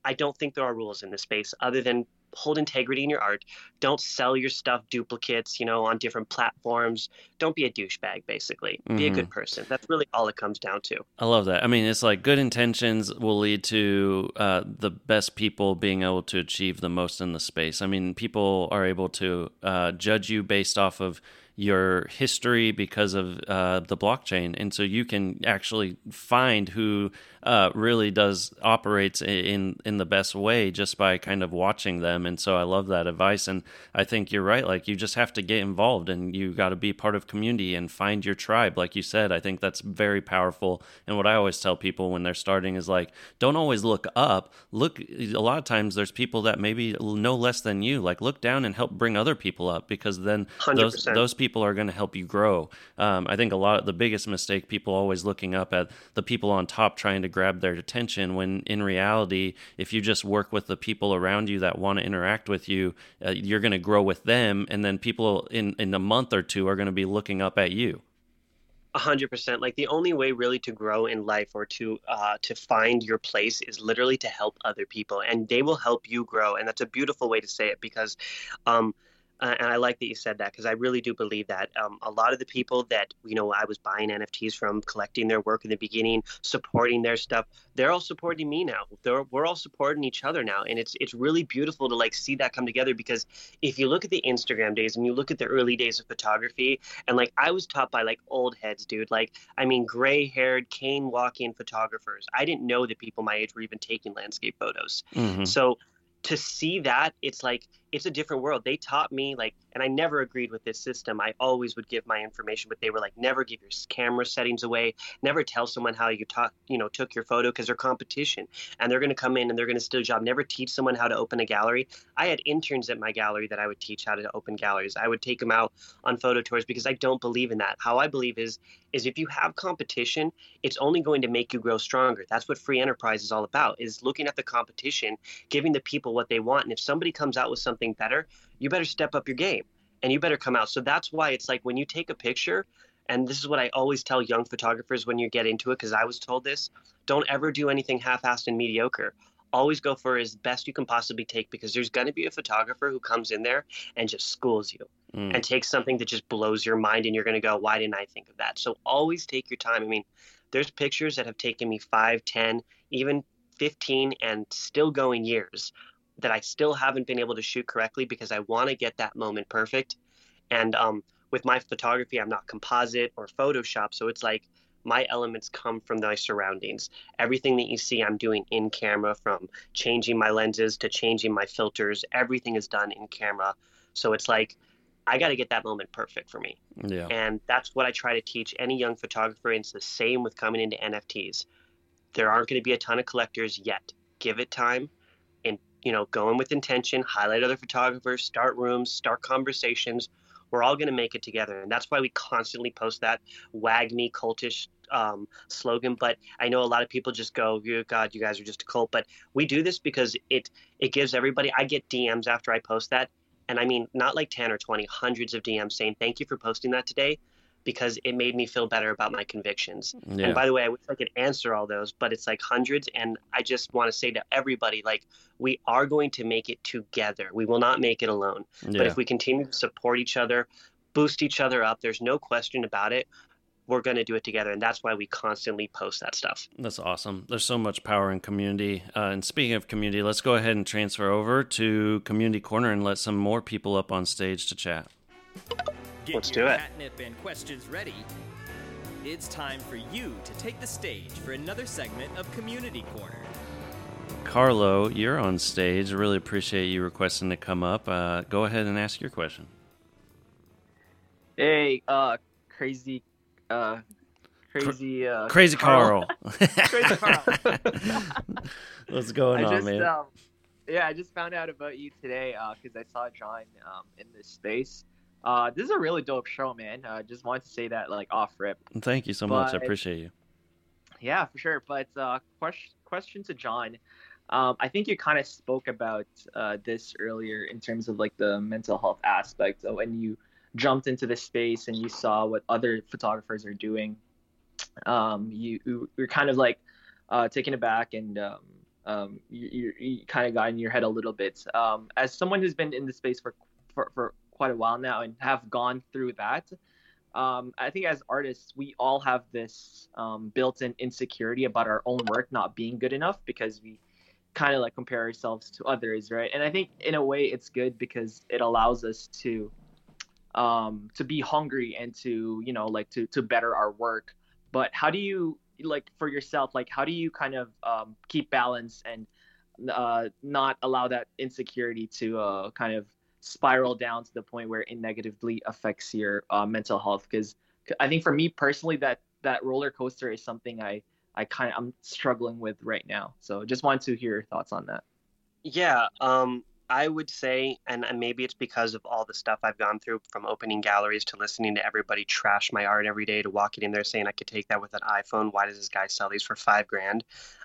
I don't think there are rules in this space other than hold integrity in your art. Don't sell your stuff duplicates, you know, on different platforms. Don't be a douchebag, basically. Mm-hmm. Be a good mm-hmm. person. That's really all it comes down to. I love that. I mean, it's like good intentions will lead to uh, the best people being able to achieve the most in the space. I mean, people are able to uh, judge you based off of your history because of uh, the blockchain, and so you can actually find who uh, really does operates in in the best way just by kind of watching them. And so I love that advice, and I think you're right. Like you just have to get involved, and you got to be part of community and find your tribe. Like you said, I think that's very powerful. And what I always tell people when they're starting is like, don't always look up. Look, a lot of times there's people that maybe know less than you. Like look down and help bring other people up because then 100%. those those people are going to help you grow. Um, I think a lot of the biggest mistake people always looking up at the people on top trying to grab their attention when in reality if you just work with the people around you that want to interact with you uh, you're going to grow with them and then people in in a month or two are going to be looking up at you a hundred percent. Like the only way really to grow in life or to uh, to find your place is literally to help other people, and they will help you grow. And that's a beautiful way to say it because um, uh, and I like that you said that because I really do believe that um, a lot of the people that you know I was buying NFTs from, collecting their work in the beginning, supporting their stuff, they're all supporting me now. They're, we're all supporting each other now, and it's it's really beautiful to like see that come together. Because if you look at the Instagram days and you look at the early days of photography, and like I was taught by like old heads, dude. Like I mean, gray-haired, cane-walking photographers. I didn't know that people my age were even taking landscape photos. Mm-hmm. So to see that it's like it's a different world. They taught me like and i never agreed with this system. I always would give my information but they were like never give your camera settings away. Never tell someone how you talk you know took your photo because they're competition. And they're going to come in and they're going to steal your job. Never teach someone how to open a gallery. I had interns at my gallery that i would teach how to open galleries. I would take them out on photo tours because i don't believe in that. How i believe is is if you have competition it's only going to make you grow stronger. That's what free enterprise is all about is looking at the competition giving the people what they want. And if somebody comes out with something better, you better step up your game and you better come out. So that's why it's like when you take a picture, and this is what I always tell young photographers when you get into it, because I was told this don't ever do anything half assed and mediocre. Always go for as best you can possibly take because there's going to be a photographer who comes in there and just schools you mm. and takes something that just blows your mind, and you're going to go, Why didn't I think of that? So always take your time. I mean, there's pictures that have taken me five, ten, even 15 and still going years that I still haven't been able to shoot correctly because I want to get that moment perfect. And um, with my photography, I'm not composite or Photoshop, so it's like my elements come from my surroundings. Everything that you see, I'm doing in camera, from changing my lenses to changing my filters. Everything is done in camera. So it's like I got to get that moment perfect for me. Yeah. And that's what I try to teach any young photographer. And it's the same with coming into NFTs. There aren't going to be a ton of collectors yet. Give it time you know, go in with intention, highlight other photographers, start rooms, start conversations. We're all going to make it together. And that's why we constantly post that WAGMI cultish um, slogan. But I know a lot of people just go, oh, God, you guys are just a cult. But we do this because it, it gives everybody, I get DMs after I post that. And I mean, not like 10 or 20, hundreds of DMs saying, thank you for posting that today because it made me feel better about my convictions. Yeah. And by the way, I wish I could answer all those, but it's like hundreds. And I just want to say to everybody, like, we are going to make it together. We will not make it alone. Yeah. But if we continue to support each other, boost each other up, there's no question about it. We're going to do it together. And that's why we constantly post that stuff. That's awesome. There's so much power in community. Uh, and speaking of community, let's go ahead and transfer over to Community Corner and let some more people up on stage to chat. Get Let's do it. Catnip and questions ready. It's time for you to take the stage for another segment of Community Corner. Carlo, you're on stage. I really appreciate you requesting to come up. Uh, go ahead and ask your question. Hey, uh, crazy, uh, crazy, uh, crazy Carl. Carl. crazy Carl. What's going I on, just, man? Um, yeah, I just found out about you today because uh, I saw John um, in this space. Uh, this is a really dope show, man. Uh, just wanted to say that like off rip. Thank you so but, much. I appreciate you. Yeah, for sure. But uh, question question to John. Um, I think you kind of spoke about uh, this earlier in terms of like the mental health aspect of when you jumped into the space and you saw what other photographers are doing. Um, you, you are kind of like uh, taken aback and um, um, you, you, you kind of got in your head a little bit. Um, as someone who's been in the space for, for, for quite a while now and have gone through that. Um, I think as artists, we all have this um, built-in insecurity about our own work not being good enough because we kind of like compare ourselves to others, right? And I think in a way it's good because it allows us to um, to be hungry and to you know like to to better our work. But how do you like for yourself? Like how do you kind of um, keep balance and uh, not allow that insecurity to uh, kind of spiral down to the point where it negatively affects your uh, mental health? Because I think for me personally, that that roller coaster is something I I kind of I'm struggling with right now. So just wanted to hear your thoughts on that. Yeah, um, I would say, and, and maybe it's because of all the stuff I've gone through from opening galleries to listening to everybody trash my art every day to walking in there saying I could take that with an iPhone. Why does this guy sell these for five grand?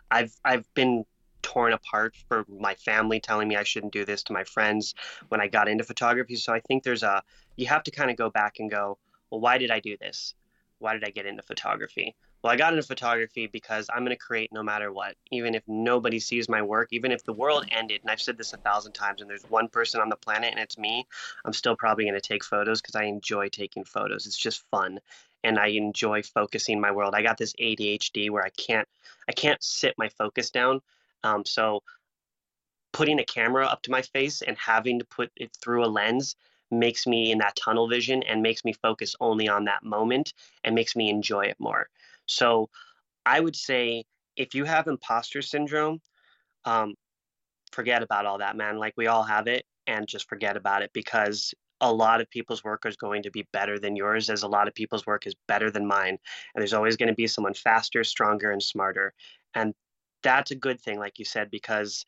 I've I've been torn apart for my family telling me I shouldn't do this to my friends when I got into photography. So I think there's a you have to kind of go back and go, well, why did I do this? Why did I get into photography? Well, I got into photography because I'm going to create no matter what, even if nobody sees my work, even if the world ended. And I've said this a thousand times, and there's one person on the planet and it's me, I'm still probably going to take photos because I enjoy taking photos. It's just fun. And I enjoy focusing my world. I got this ADHD where I can't, I can't sit my focus down. Um, so putting a camera up to my face and having to put it through a lens makes me in that tunnel vision and makes me focus only on that moment and makes me enjoy it more. So I would say if you have imposter syndrome, um, forget about all that, man. Like we all have it and just forget about it because a lot of people's work is going to be better than yours, as a lot of people's work is better than mine. And there's always going to be someone faster, stronger, and smarter. And that's a good thing, like you said, because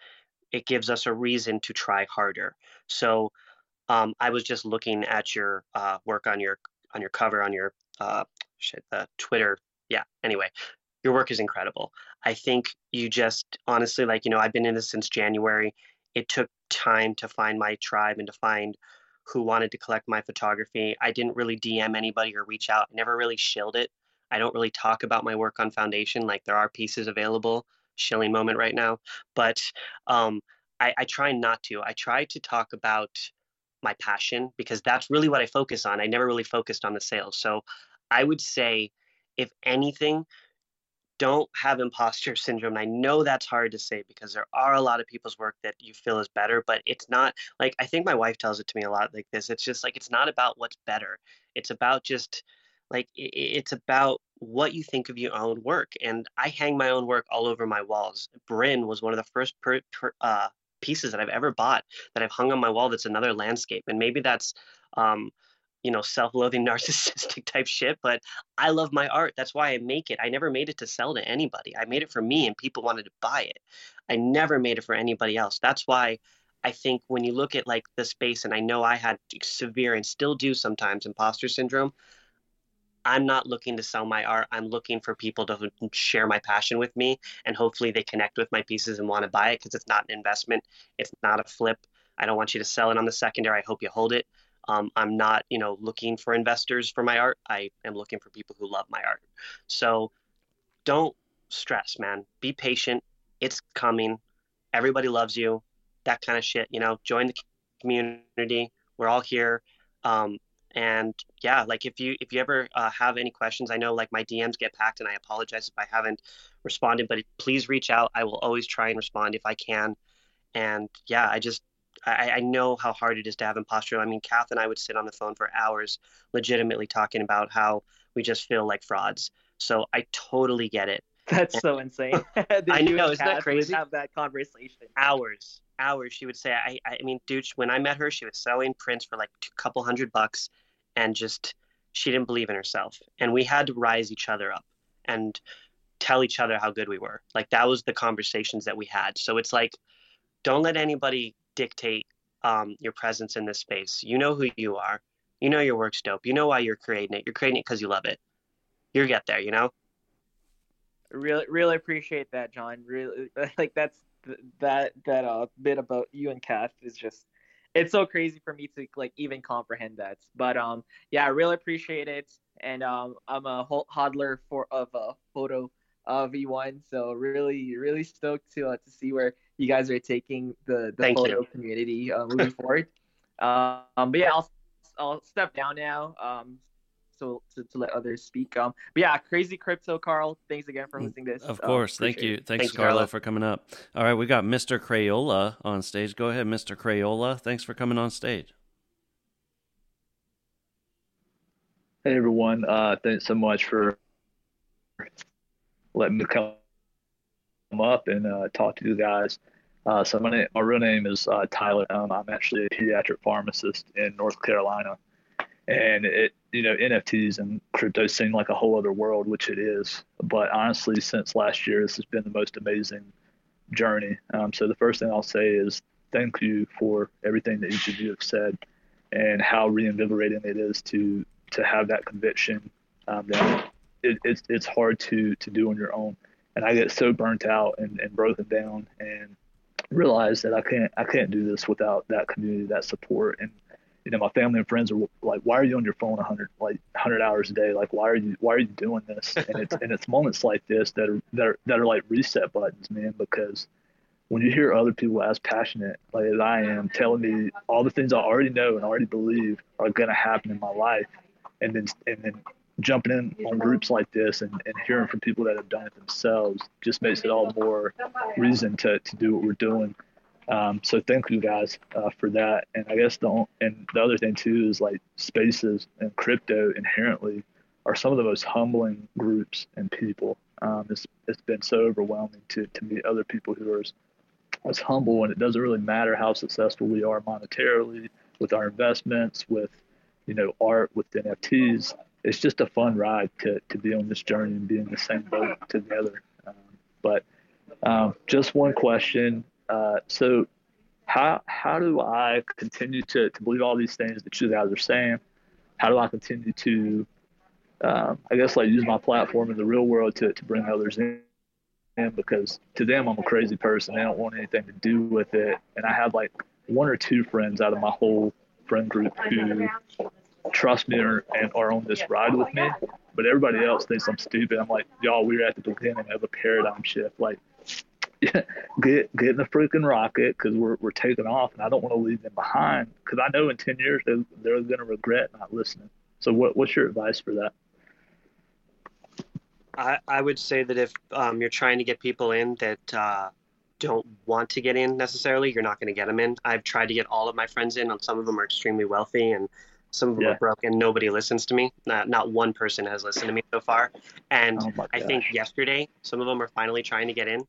it gives us a reason to try harder. So um, I was just looking at your uh, work on your on your cover on your uh, shit the Twitter. Yeah. Anyway, your work is incredible. I think you just honestly like you know I've been in this since January. It took time to find my tribe and to find who wanted to collect my photography. I didn't really DM anybody or reach out. I never really shilled it. I don't really talk about my work on Foundation. Like there are pieces available. Shilling moment right now, but um, I, I try not to. I try to talk about my passion because that's really what I focus on. I never really focused on the sales. So I would say, if anything, don't have imposter syndrome. I know that's hard to say because there are a lot of people's work that you feel is better, but it's not like I think my wife tells it to me a lot like this. It's just like it's not about what's better. It's about just like it's about what you think of your own work. And I hang my own work all over my walls. Bryn was one of the first per, per, uh, pieces that I've ever bought that I've hung on my wall that's another landscape. And maybe that's, um, you know, self loathing, narcissistic type shit, but I love my art. That's why I make it. I never made it to sell to anybody. I made it for me and people wanted to buy it. I never made it for anybody else. That's why I think when you look at like the space, and I know I had severe and still do sometimes imposter syndrome, I'm not looking to sell my art. I'm looking for people to share my passion with me, and hopefully they connect with my pieces and want to buy it because it's not an investment. It's not a flip. I don't want you to sell it on the secondary. I hope you hold it. Um, I'm not, you know, looking for investors for my art. I am looking for people who love my art. So don't stress, man. Be patient. It's coming. Everybody loves you. That kind of shit. You know, join the community. We're all here. Um, and yeah like if you if you ever uh, have any questions i know like my dms get packed and i apologize if i haven't responded but please reach out. I will always try and respond if i can. And yeah i just I, I know how hard it is to have imposter. I mean kath and i would sit on the phone for hours legitimately talking about how we just feel like frauds. So i totally get it. That's so insane. I know isn't that crazy? have that conversation. Hours hours she would say i i mean dude when i met her she was selling prints for like a couple hundred bucks and just she didn't believe in herself. And we had to rise each other up and tell each other how good we were. Like that was the conversations that we had. So it's like don't let anybody dictate um, your presence in this space. You know who you are. You know your work's dope. You know why you're creating it. You're creating it because you love it. You'll get there you know? Really really appreciate that john. Really like that's that that uh bit about you and kath is just it's so crazy for me to like even comprehend that. But um, yeah, I really appreciate it, and um, I'm a hodler for of a photo uh, V1, so really really stoked to uh, to see where you guys are taking the the Thank photo you. community uh, moving forward. Um, but yeah, I'll I'll step down now. Um, so to, to let others speak. Um, but yeah, crazy crypto, Carl. Thanks again for hosting this. Of Um, course, thank you, it. thanks, Thank Carlo, Carlo. for coming up. All right, we got Mr. Crayola on stage. Go ahead, Mr. Crayola. Thanks for coming on stage. Hey everyone, uh, thanks so much for letting me come up and uh, talk to you guys. Uh, so my name, my real name is uh, Tyler. Um, I'm actually a pediatric pharmacist in North Carolina, and it, you know, NFTs and crypto seem like a whole other world, which it is. But honestly, since last year, this has been the most amazing journey. Um, so the first thing I'll say is thank you for everything that each of you have said, and how reinvigorating it is to to have that conviction um, that it, it's it's hard to to do on your own. And I get so burnt out and, and broken down and realize that I can't I can't do this without that community, that support, and you know my family and friends are like, why are you on your phone 100 like 100 hours a day? Like why are you why are you doing this? And it's and it's moments like this that are that are that are like reset buttons, man, because when you hear other people as passionate like as I am telling me all the things I already know and already believe are to happen in my life, and then and then jumping in on groups like this and, and hearing from people that have done it themselves just makes it all more reason to, to do what we're doing. Um, so thank you guys uh, for that. And I guess the and the other thing too is like spaces and crypto inherently are some of the most humbling groups and people. Um, it's it's been so overwhelming to to meet other people who are as, as humble, and it doesn't really matter how successful we are monetarily with our investments, with you know art, with NFTs it's just a fun ride to, to be on this journey and be in the same boat together. Um, but um, just one question. Uh, so how how do I continue to, to believe all these things that you guys are saying? How do I continue to um, I guess like use my platform in the real world to, to bring others in? because to them I'm a crazy person. They don't want anything to do with it. And I have like one or two friends out of my whole friend group who trust me or, and are on this ride with me. But everybody else thinks I'm stupid. I'm like, y'all, we're at the beginning of a paradigm shift. Like, get get in the freaking rocket because we're we're taking off, and I don't want to leave them behind because I know in ten years they're, they're going to regret not listening. So, what what's your advice for that? I, I would say that if um, you're trying to get people in that uh, don't want to get in necessarily, you're not going to get them in. I've tried to get all of my friends in, and some of them are extremely wealthy, and some of them yeah. are broken. Nobody listens to me. Not not one person has listened to me so far. And oh I think yesterday, some of them are finally trying to get in.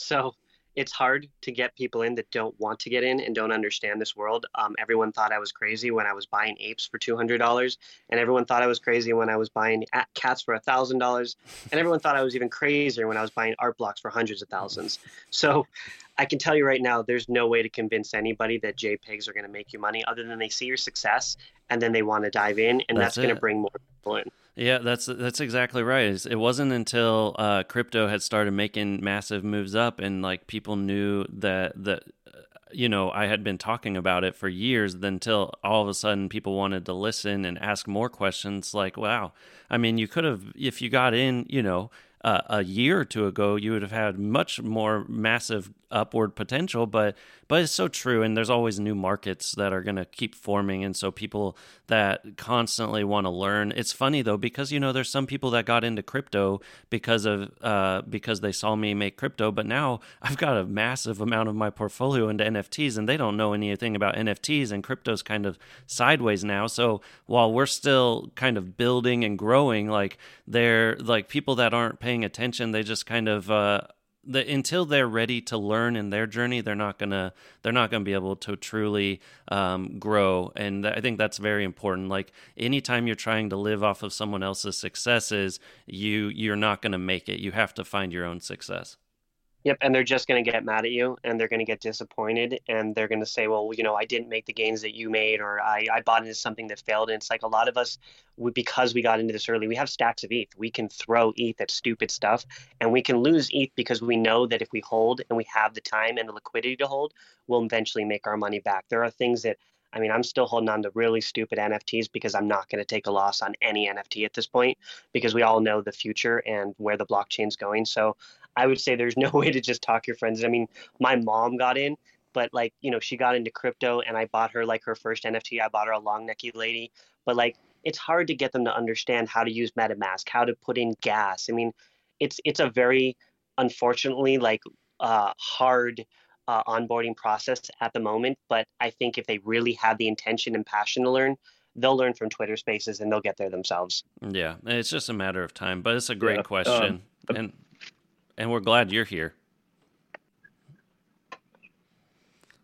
So it's hard to get people in that don't want to get in and don't understand this world. Um, everyone thought I was crazy when I was buying apes for two hundred dollars, and everyone thought I was crazy when I was buying cats for a thousand dollars, and everyone thought I was even crazier when I was buying art blocks for hundreds of thousands. So I can tell you right now, there's no way to convince anybody that JPEGs are going to make you money other than they see your success and then they want to dive in, and that's, that's going to bring more people in. Yeah, that's that's exactly right. It wasn't until uh, crypto had started making massive moves up, and like people knew that that you know I had been talking about it for years. Until all of a sudden, people wanted to listen and ask more questions. Like, wow, I mean, you could have if you got in, you know uh, a year or two ago, you would have had much more massive upward potential. But but it's so true, and there's always new markets that are going to keep forming, and so people that constantly want to learn. It's funny though because you know there's some people that got into crypto because of uh, because they saw me make crypto, but now I've got a massive amount of my portfolio into NFTs, and they don't know anything about NFTs, and crypto's kind of sideways now. So while we're still kind of building and growing, like they're like people that aren't paying attention, they just kind of uh, the, until they're ready to learn in their journey, they're not gonna they're not gonna be able to truly um, grow. And I think that's very important. Like anytime you're trying to live off of someone else's successes, you you're not gonna make it. You have to find your own success. Yep, and they're just going to get mad at you and they're going to get disappointed and they're going to say, well, you know, I didn't make the gains that you made or I, I bought into something that failed. And it's like a lot of us, we, because we got into this early, we have stacks of ETH. We can throw ETH at stupid stuff and we can lose ETH because we know that if we hold and we have the time and the liquidity to hold, we'll eventually make our money back. There are things that I mean, I'm still holding on to really stupid NFTs because I'm not going to take a loss on any NFT at this point because we all know the future and where the blockchain's going. So I would say there's no way to just talk your friends. I mean, my mom got in, but like, you know, she got into crypto and I bought her like her first NFT. I bought her a Long Neckie Lady, but like it's hard to get them to understand how to use MetaMask, how to put in gas. I mean, it's it's a very unfortunately like uh, hard uh, onboarding process at the moment. But I think if they really have the intention and passion to learn, they'll learn from Twitter Spaces and they'll get there themselves. Yeah, it's just a matter of time. But it's a great Yeah, question, um, and and we're glad you're here.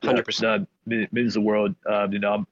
Hundred percent. Uh, means the world. Um, you know, I'm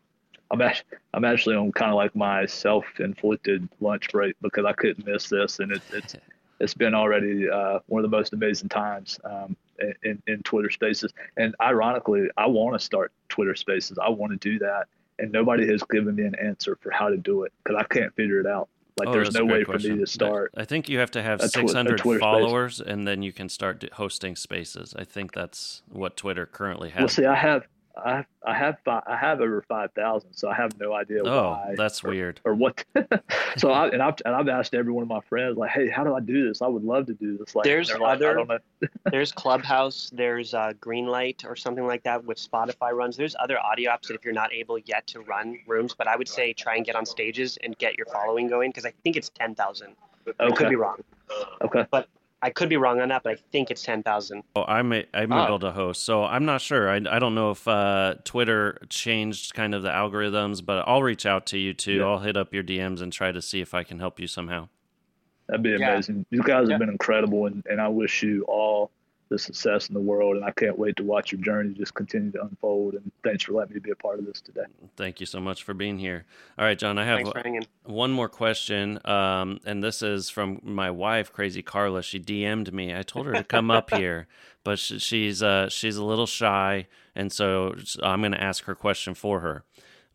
I'm actually, I'm actually on kind of like my self-inflicted lunch break because I couldn't miss this, and it, it's it's been already uh, one of the most amazing times um, in in Twitter Spaces. And ironically, I want to start Twitter Spaces. I want to do that, and nobody has given me an answer for how to do it because I can't figure it out. Like, Oh, there's no way for question. me to start. I think you have to have a twi- a 600 Twitter space. followers, and then you can start hosting spaces. I think that's what Twitter currently has. Well, see, I have I I have fi- I have over five thousand, so I have no idea oh, why. that's or, weird. or what. so I and I've and I've asked every one of my friends like, hey, how do I do this? I would love to do this. Like, There's they're like, other- I don't know. There's Clubhouse, there's uh, Greenlight or something like that, which Spotify runs. There's other audio apps that if you're not able yet to run rooms, but I would say try and get on stages and get your following going because I think it's ten thousand. I could be wrong. Okay. I could be wrong on that, but I think it's ten thousand. Oh, I'm a, I'm Ah. able to host, so I'm not sure. I, I don't know if uh, Twitter changed kind of the algorithms, but I'll reach out to you too. Yeah. I'll hit up your DMs and try to see if I can help you somehow. That'd be Yeah. amazing. You guys have Yeah. been incredible, and, and I wish you all the success in the world. And I can't wait to watch your journey just continue to unfold. And thanks for letting me be a part of this today. Thank you so much for being here. All right, John, I have Thanks for hanging. one more question, um, and this is from my wife, Crazy Carla. She DM'd me. I told her to come up here, but sh- she's uh, she's a little shy, and so I'm going to ask her question for her.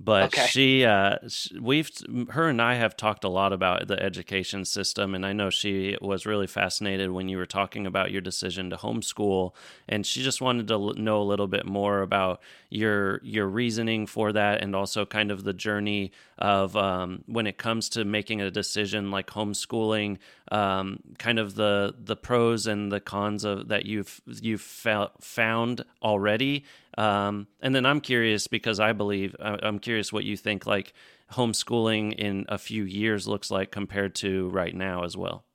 But Okay. she, uh, we've, her and I have talked a lot about the education system, and I know she was really fascinated when you were talking about your decision to homeschool, and she just wanted to l- know a little bit more about your your reasoning for that, and also kind of the journey of um, when it comes to making a decision like homeschooling, um, kind of the the pros and the cons of that you've you've fou- found already. Um, and then I'm curious because I believe I- I'm curious what you think like homeschooling in a few years looks like compared to right now as well.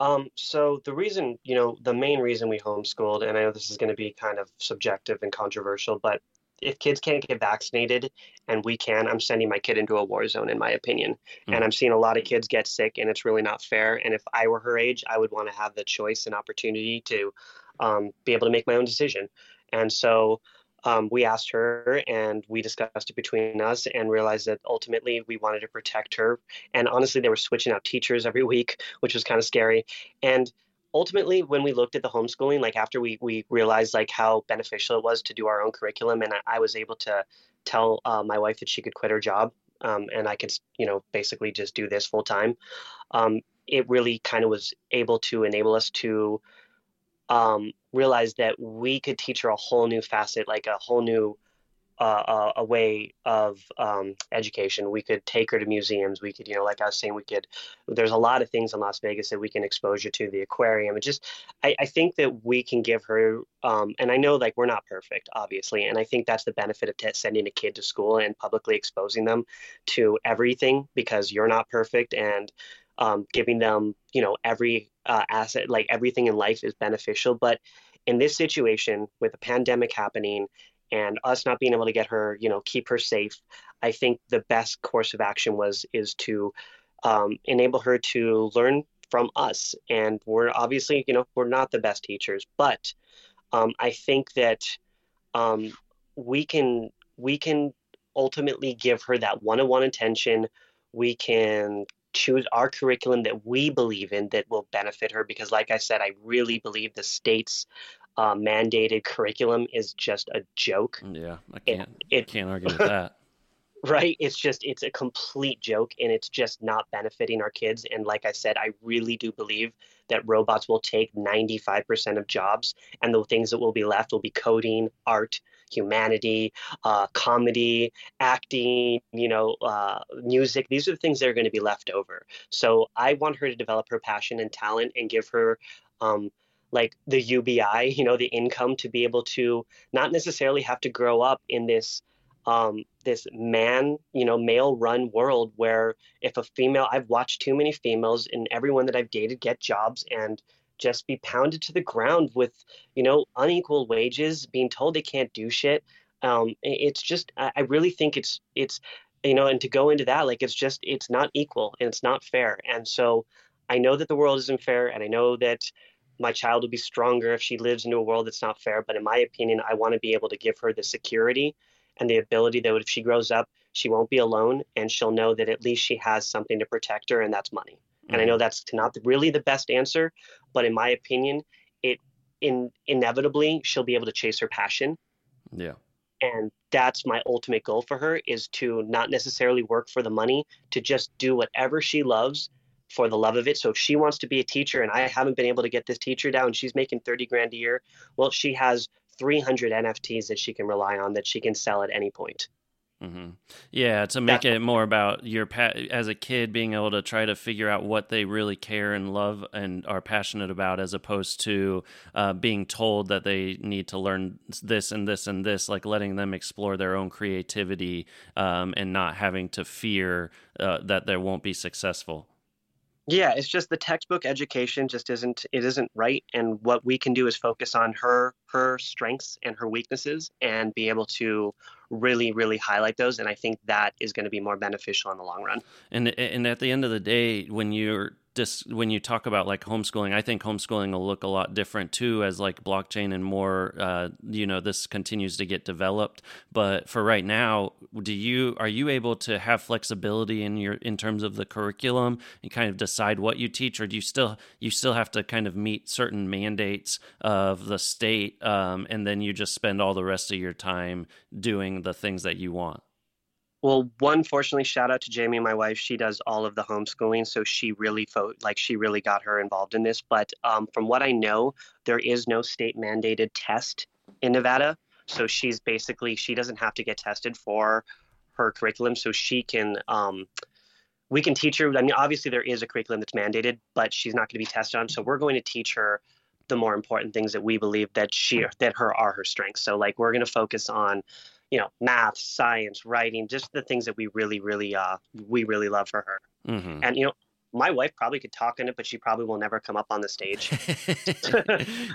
Um, so the reason, you know, the main reason we homeschooled, and I know this is going to be kind of subjective and controversial, but if kids can't get vaccinated and we can, I'm sending my kid into a war zone, in my opinion. Mm. And I'm seeing a lot of kids get sick, and it's really not fair. And if I were her age, I would want to have the choice and opportunity to um, be able to make my own decision. And so um, we asked her and we discussed it between us and realized that ultimately we wanted to protect her. And honestly, they were switching out teachers every week, which was kind of scary. And ultimately, when we looked at the homeschooling, like after we we realized like how beneficial it was to do our own curriculum, and I, I was able to tell uh, my wife that she could quit her job, um, and I could you know basically just do this full time. Um, it really kind of was able to enable us to um, realize that we could teach her a whole new facet, like a whole new uh, a way of um, education. We could take her to museums. We could, you know, like I was saying, we could. There's a lot of things in Las Vegas that we can expose her to. The aquarium. It just, I, I think that we can give her. Um, and I know, like, we're not perfect, obviously, and I think that's the benefit of t- sending a kid to school and publicly exposing them to everything because you're not perfect and um, giving them, you know, every uh, asset, like everything in life is beneficial. But in this situation, with a pandemic happening and us not being able to get her, you know, keep her safe, I think the best course of action was is to um, enable her to learn from us. And we're obviously, you know, we're not the best teachers, but um, I think that um, we can we can ultimately give her that one-on-one attention. We can choose our curriculum that we believe in that will benefit her because like i said i really believe the state's uh, mandated curriculum is just a joke Yeah, I can't it- can't argue with that. right it's just it's a complete joke and it's just not benefiting our kids and like i said i really do believe that robots will take 95% of jobs and the things that will be left will be coding art humanity uh, comedy acting you know uh, music. These are the things that are going to be left over. So i want her to develop her passion and talent and give her um, like the ubi you know the income to be able to not necessarily have to grow up in this um, this man, you know, male run world where if a female, I've watched too many females and everyone that I've dated get jobs and just be pounded to the ground with, you know, unequal wages, being told they can't do shit. Um, it's just, I I really think it's, it's, you know, and to go into that, like it's just it's not equal and it's not fair. And so I know that the world isn't fair, and I know that my child will be stronger if she lives into a world that's not fair. But in my opinion, I want to be able to give her the security and the ability that if she grows up, she won't be alone and she'll know that at least she has something to protect her, and that's money. And I know mm-hmm. that's not really the best answer, but in my opinion, it in inevitably she'll be able to chase her passion. Yeah. And that's my ultimate goal for her is to not necessarily work for the money, to just do whatever she loves for the love of it. So if she wants to be a teacher and I haven't been able to get this teacher down, she's making 30 grand a year. Well, she has 300 NFTs that she can rely on that she can sell at any point. Mm-hmm. Yeah, to make That's it more about your pa- as a kid being able to try to figure out what they really care and love and are passionate about, as opposed to uh, being told that they need to learn this and this and this, like letting them explore their own creativity um, and not having to fear uh, that they won't be successful. Yeah, it's just the textbook education just isn't it isn't right and what we can do is focus on her her strengths and her weaknesses and be able to really really highlight those and I think that is going to be more beneficial in the long run. And and at the end of the day when you're just when you talk about like homeschooling, I think homeschooling will look a lot different too as like blockchain and more, uh, you know, this continues to get developed. But for right now, do you are you able to have flexibility in your in terms of the curriculum and kind of decide what you teach, or do you still you still have to kind of meet certain mandates of the state, um, and then you just spend all the rest of your time doing the things that you want? Well, one fortunately, shout out to Jamie, my wife. She does all of the homeschooling, so she really fo- like she really got her involved in this. But um, from what I know, there is no state mandated test in Nevada, so she's basically she doesn't have to get tested for her curriculum, so she can. Um, we can teach her. I mean, obviously there is a curriculum that's mandated, but she's not going to be tested on. So we're going to teach her the more important things that we believe that she that her are her strengths. So like we're going to focus on you know, math, science, writing, just the things that we really, really, uh, we really love for her. Mm-hmm. And you know, my wife probably could talk in it, but she probably will never come up on the stage.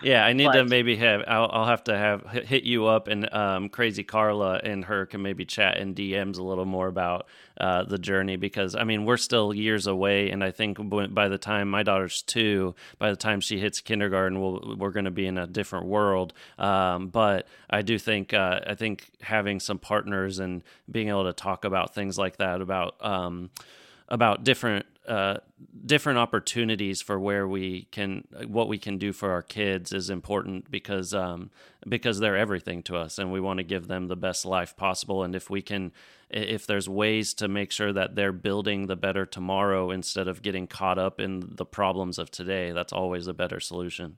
yeah, I need but, to maybe have. I'll, I'll, have to have hit you up and um, Crazy Carla and her can maybe chat in DMs a little more about uh, the journey because I mean we're still years away, and I think by the time my daughter's two, by the time she hits kindergarten, we'll, we're going to be in a different world. Um, but I do think uh, I think having some partners and being able to talk about things like that about um, about different uh, different opportunities for where we can what we can do for our kids is important because um, because they're everything to us and we want to give them the best life possible. And if we can if there's ways to make sure that they're building the better tomorrow instead of getting caught up in the problems of today that's always a better solution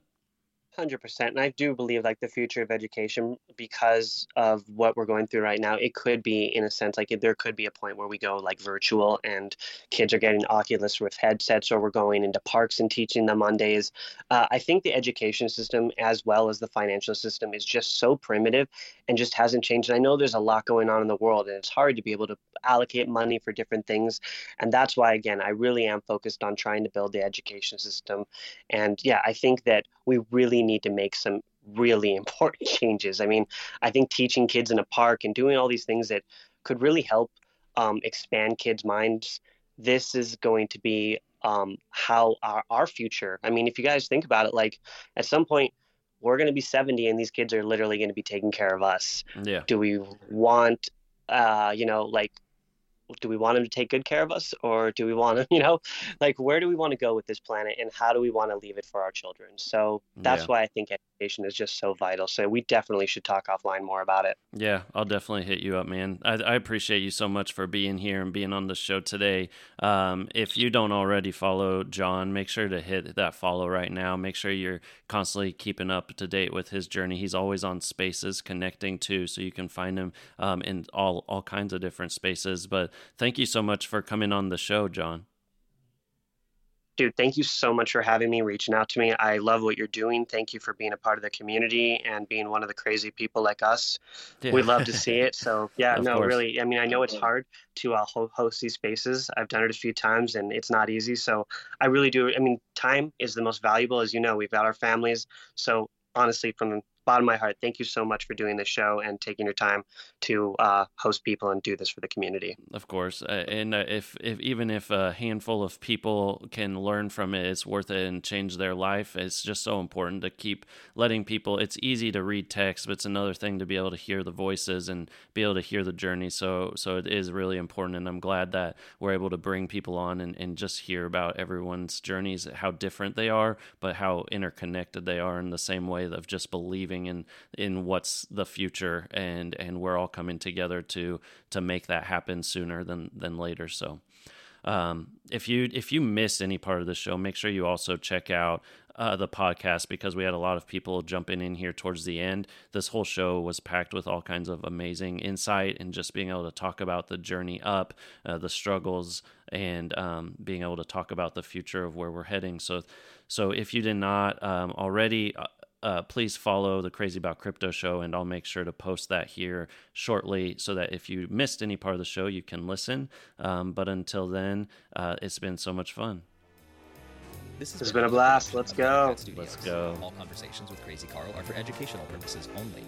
Hundred percent, and I do believe like the future of education because of what we're going through right now. It could be, in a sense, like there could be a point where we go like virtual, and kids are getting Oculus Rift headsets, or we're going into parks and teaching them on days. Uh, I think the education system, as well as the financial system, is just so primitive and just hasn't changed. And I know there's a lot going on in the world, and it's hard to be able to allocate money for different things, and that's why, again, I really am focused on trying to build the education system. And yeah, I think that we really need to make some really important changes. I mean, I think teaching kids in a park and doing all these things that could really help um, expand kids' minds. This is going to be um, how our, our future. I mean, if you guys think about it, like at some point, we're going to be 70 and these kids are literally going to be taking care of us. Yeah. Do we want, uh, you know, like do we want him to take good care of us or do we want to you know like where do we want to go with this planet and how do we want to leave it for our children so that's yeah. why i think education is just so vital so we definitely should talk offline more about it. Yeah i'll definitely hit you up man. I, I appreciate you so much for being here and being on the show today. Um, if you don't already follow john make sure to hit that follow right now. Make sure you're constantly keeping up to date with his journey. He's always on spaces connecting too so you can find him um, in all all kinds of different spaces. But thank you so much for coming on the show, John. Dude, thank you so much for having me, reaching out to me. I love what you're doing. Thank you for being a part of the community and being one of the crazy people like us. Yeah. We love to see it. So, yeah, no, course. really. I mean, I know it's hard to uh, host these spaces. I've done it a few times and it's not easy. So, I really do. I mean, time is the most valuable. As you know, we've got our families. So, honestly, from bottom of my heart, thank you so much for doing this show and taking your time to uh, host people and do this for the community. Of course, uh, and uh, if, if even if a handful of people can learn from it, it's worth it and change their life. It's just so important to keep letting people. It's easy to read text, but it's another thing to be able to hear the voices and be able to hear the journey. So so it is really important, and I'm glad that we're able to bring people on and, and just hear about everyone's journeys, how different they are, but how interconnected they are in the same way of just believing in in what's the future and and we're all coming together to to make that happen sooner than than later. So. Um, if you if you missed any part of the show, make sure you also check out uh, the podcast because we had a lot of people jumping in here towards the end. This whole show was packed with all kinds of amazing insight and just being able to talk about the journey up, uh, the struggles, and um, being able to talk about the future of where we're heading. So, so if you did not um, already, uh, uh, please follow the Crazy About Crypto show, and I'll make sure to post that here shortly so that if you missed any part of the show, you can listen. Um, but until then, uh, it's been so much fun. This has been a blast. Let's go. Let's go. All conversations with Crazy Carl are for educational purposes only.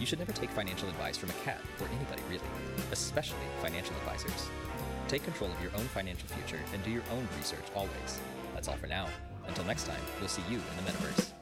You should never take financial advice from a cat or anybody really, especially financial advisors. Take control of your own financial future and do your own research always. That's all for now. Until next time, we'll see you in the metaverse.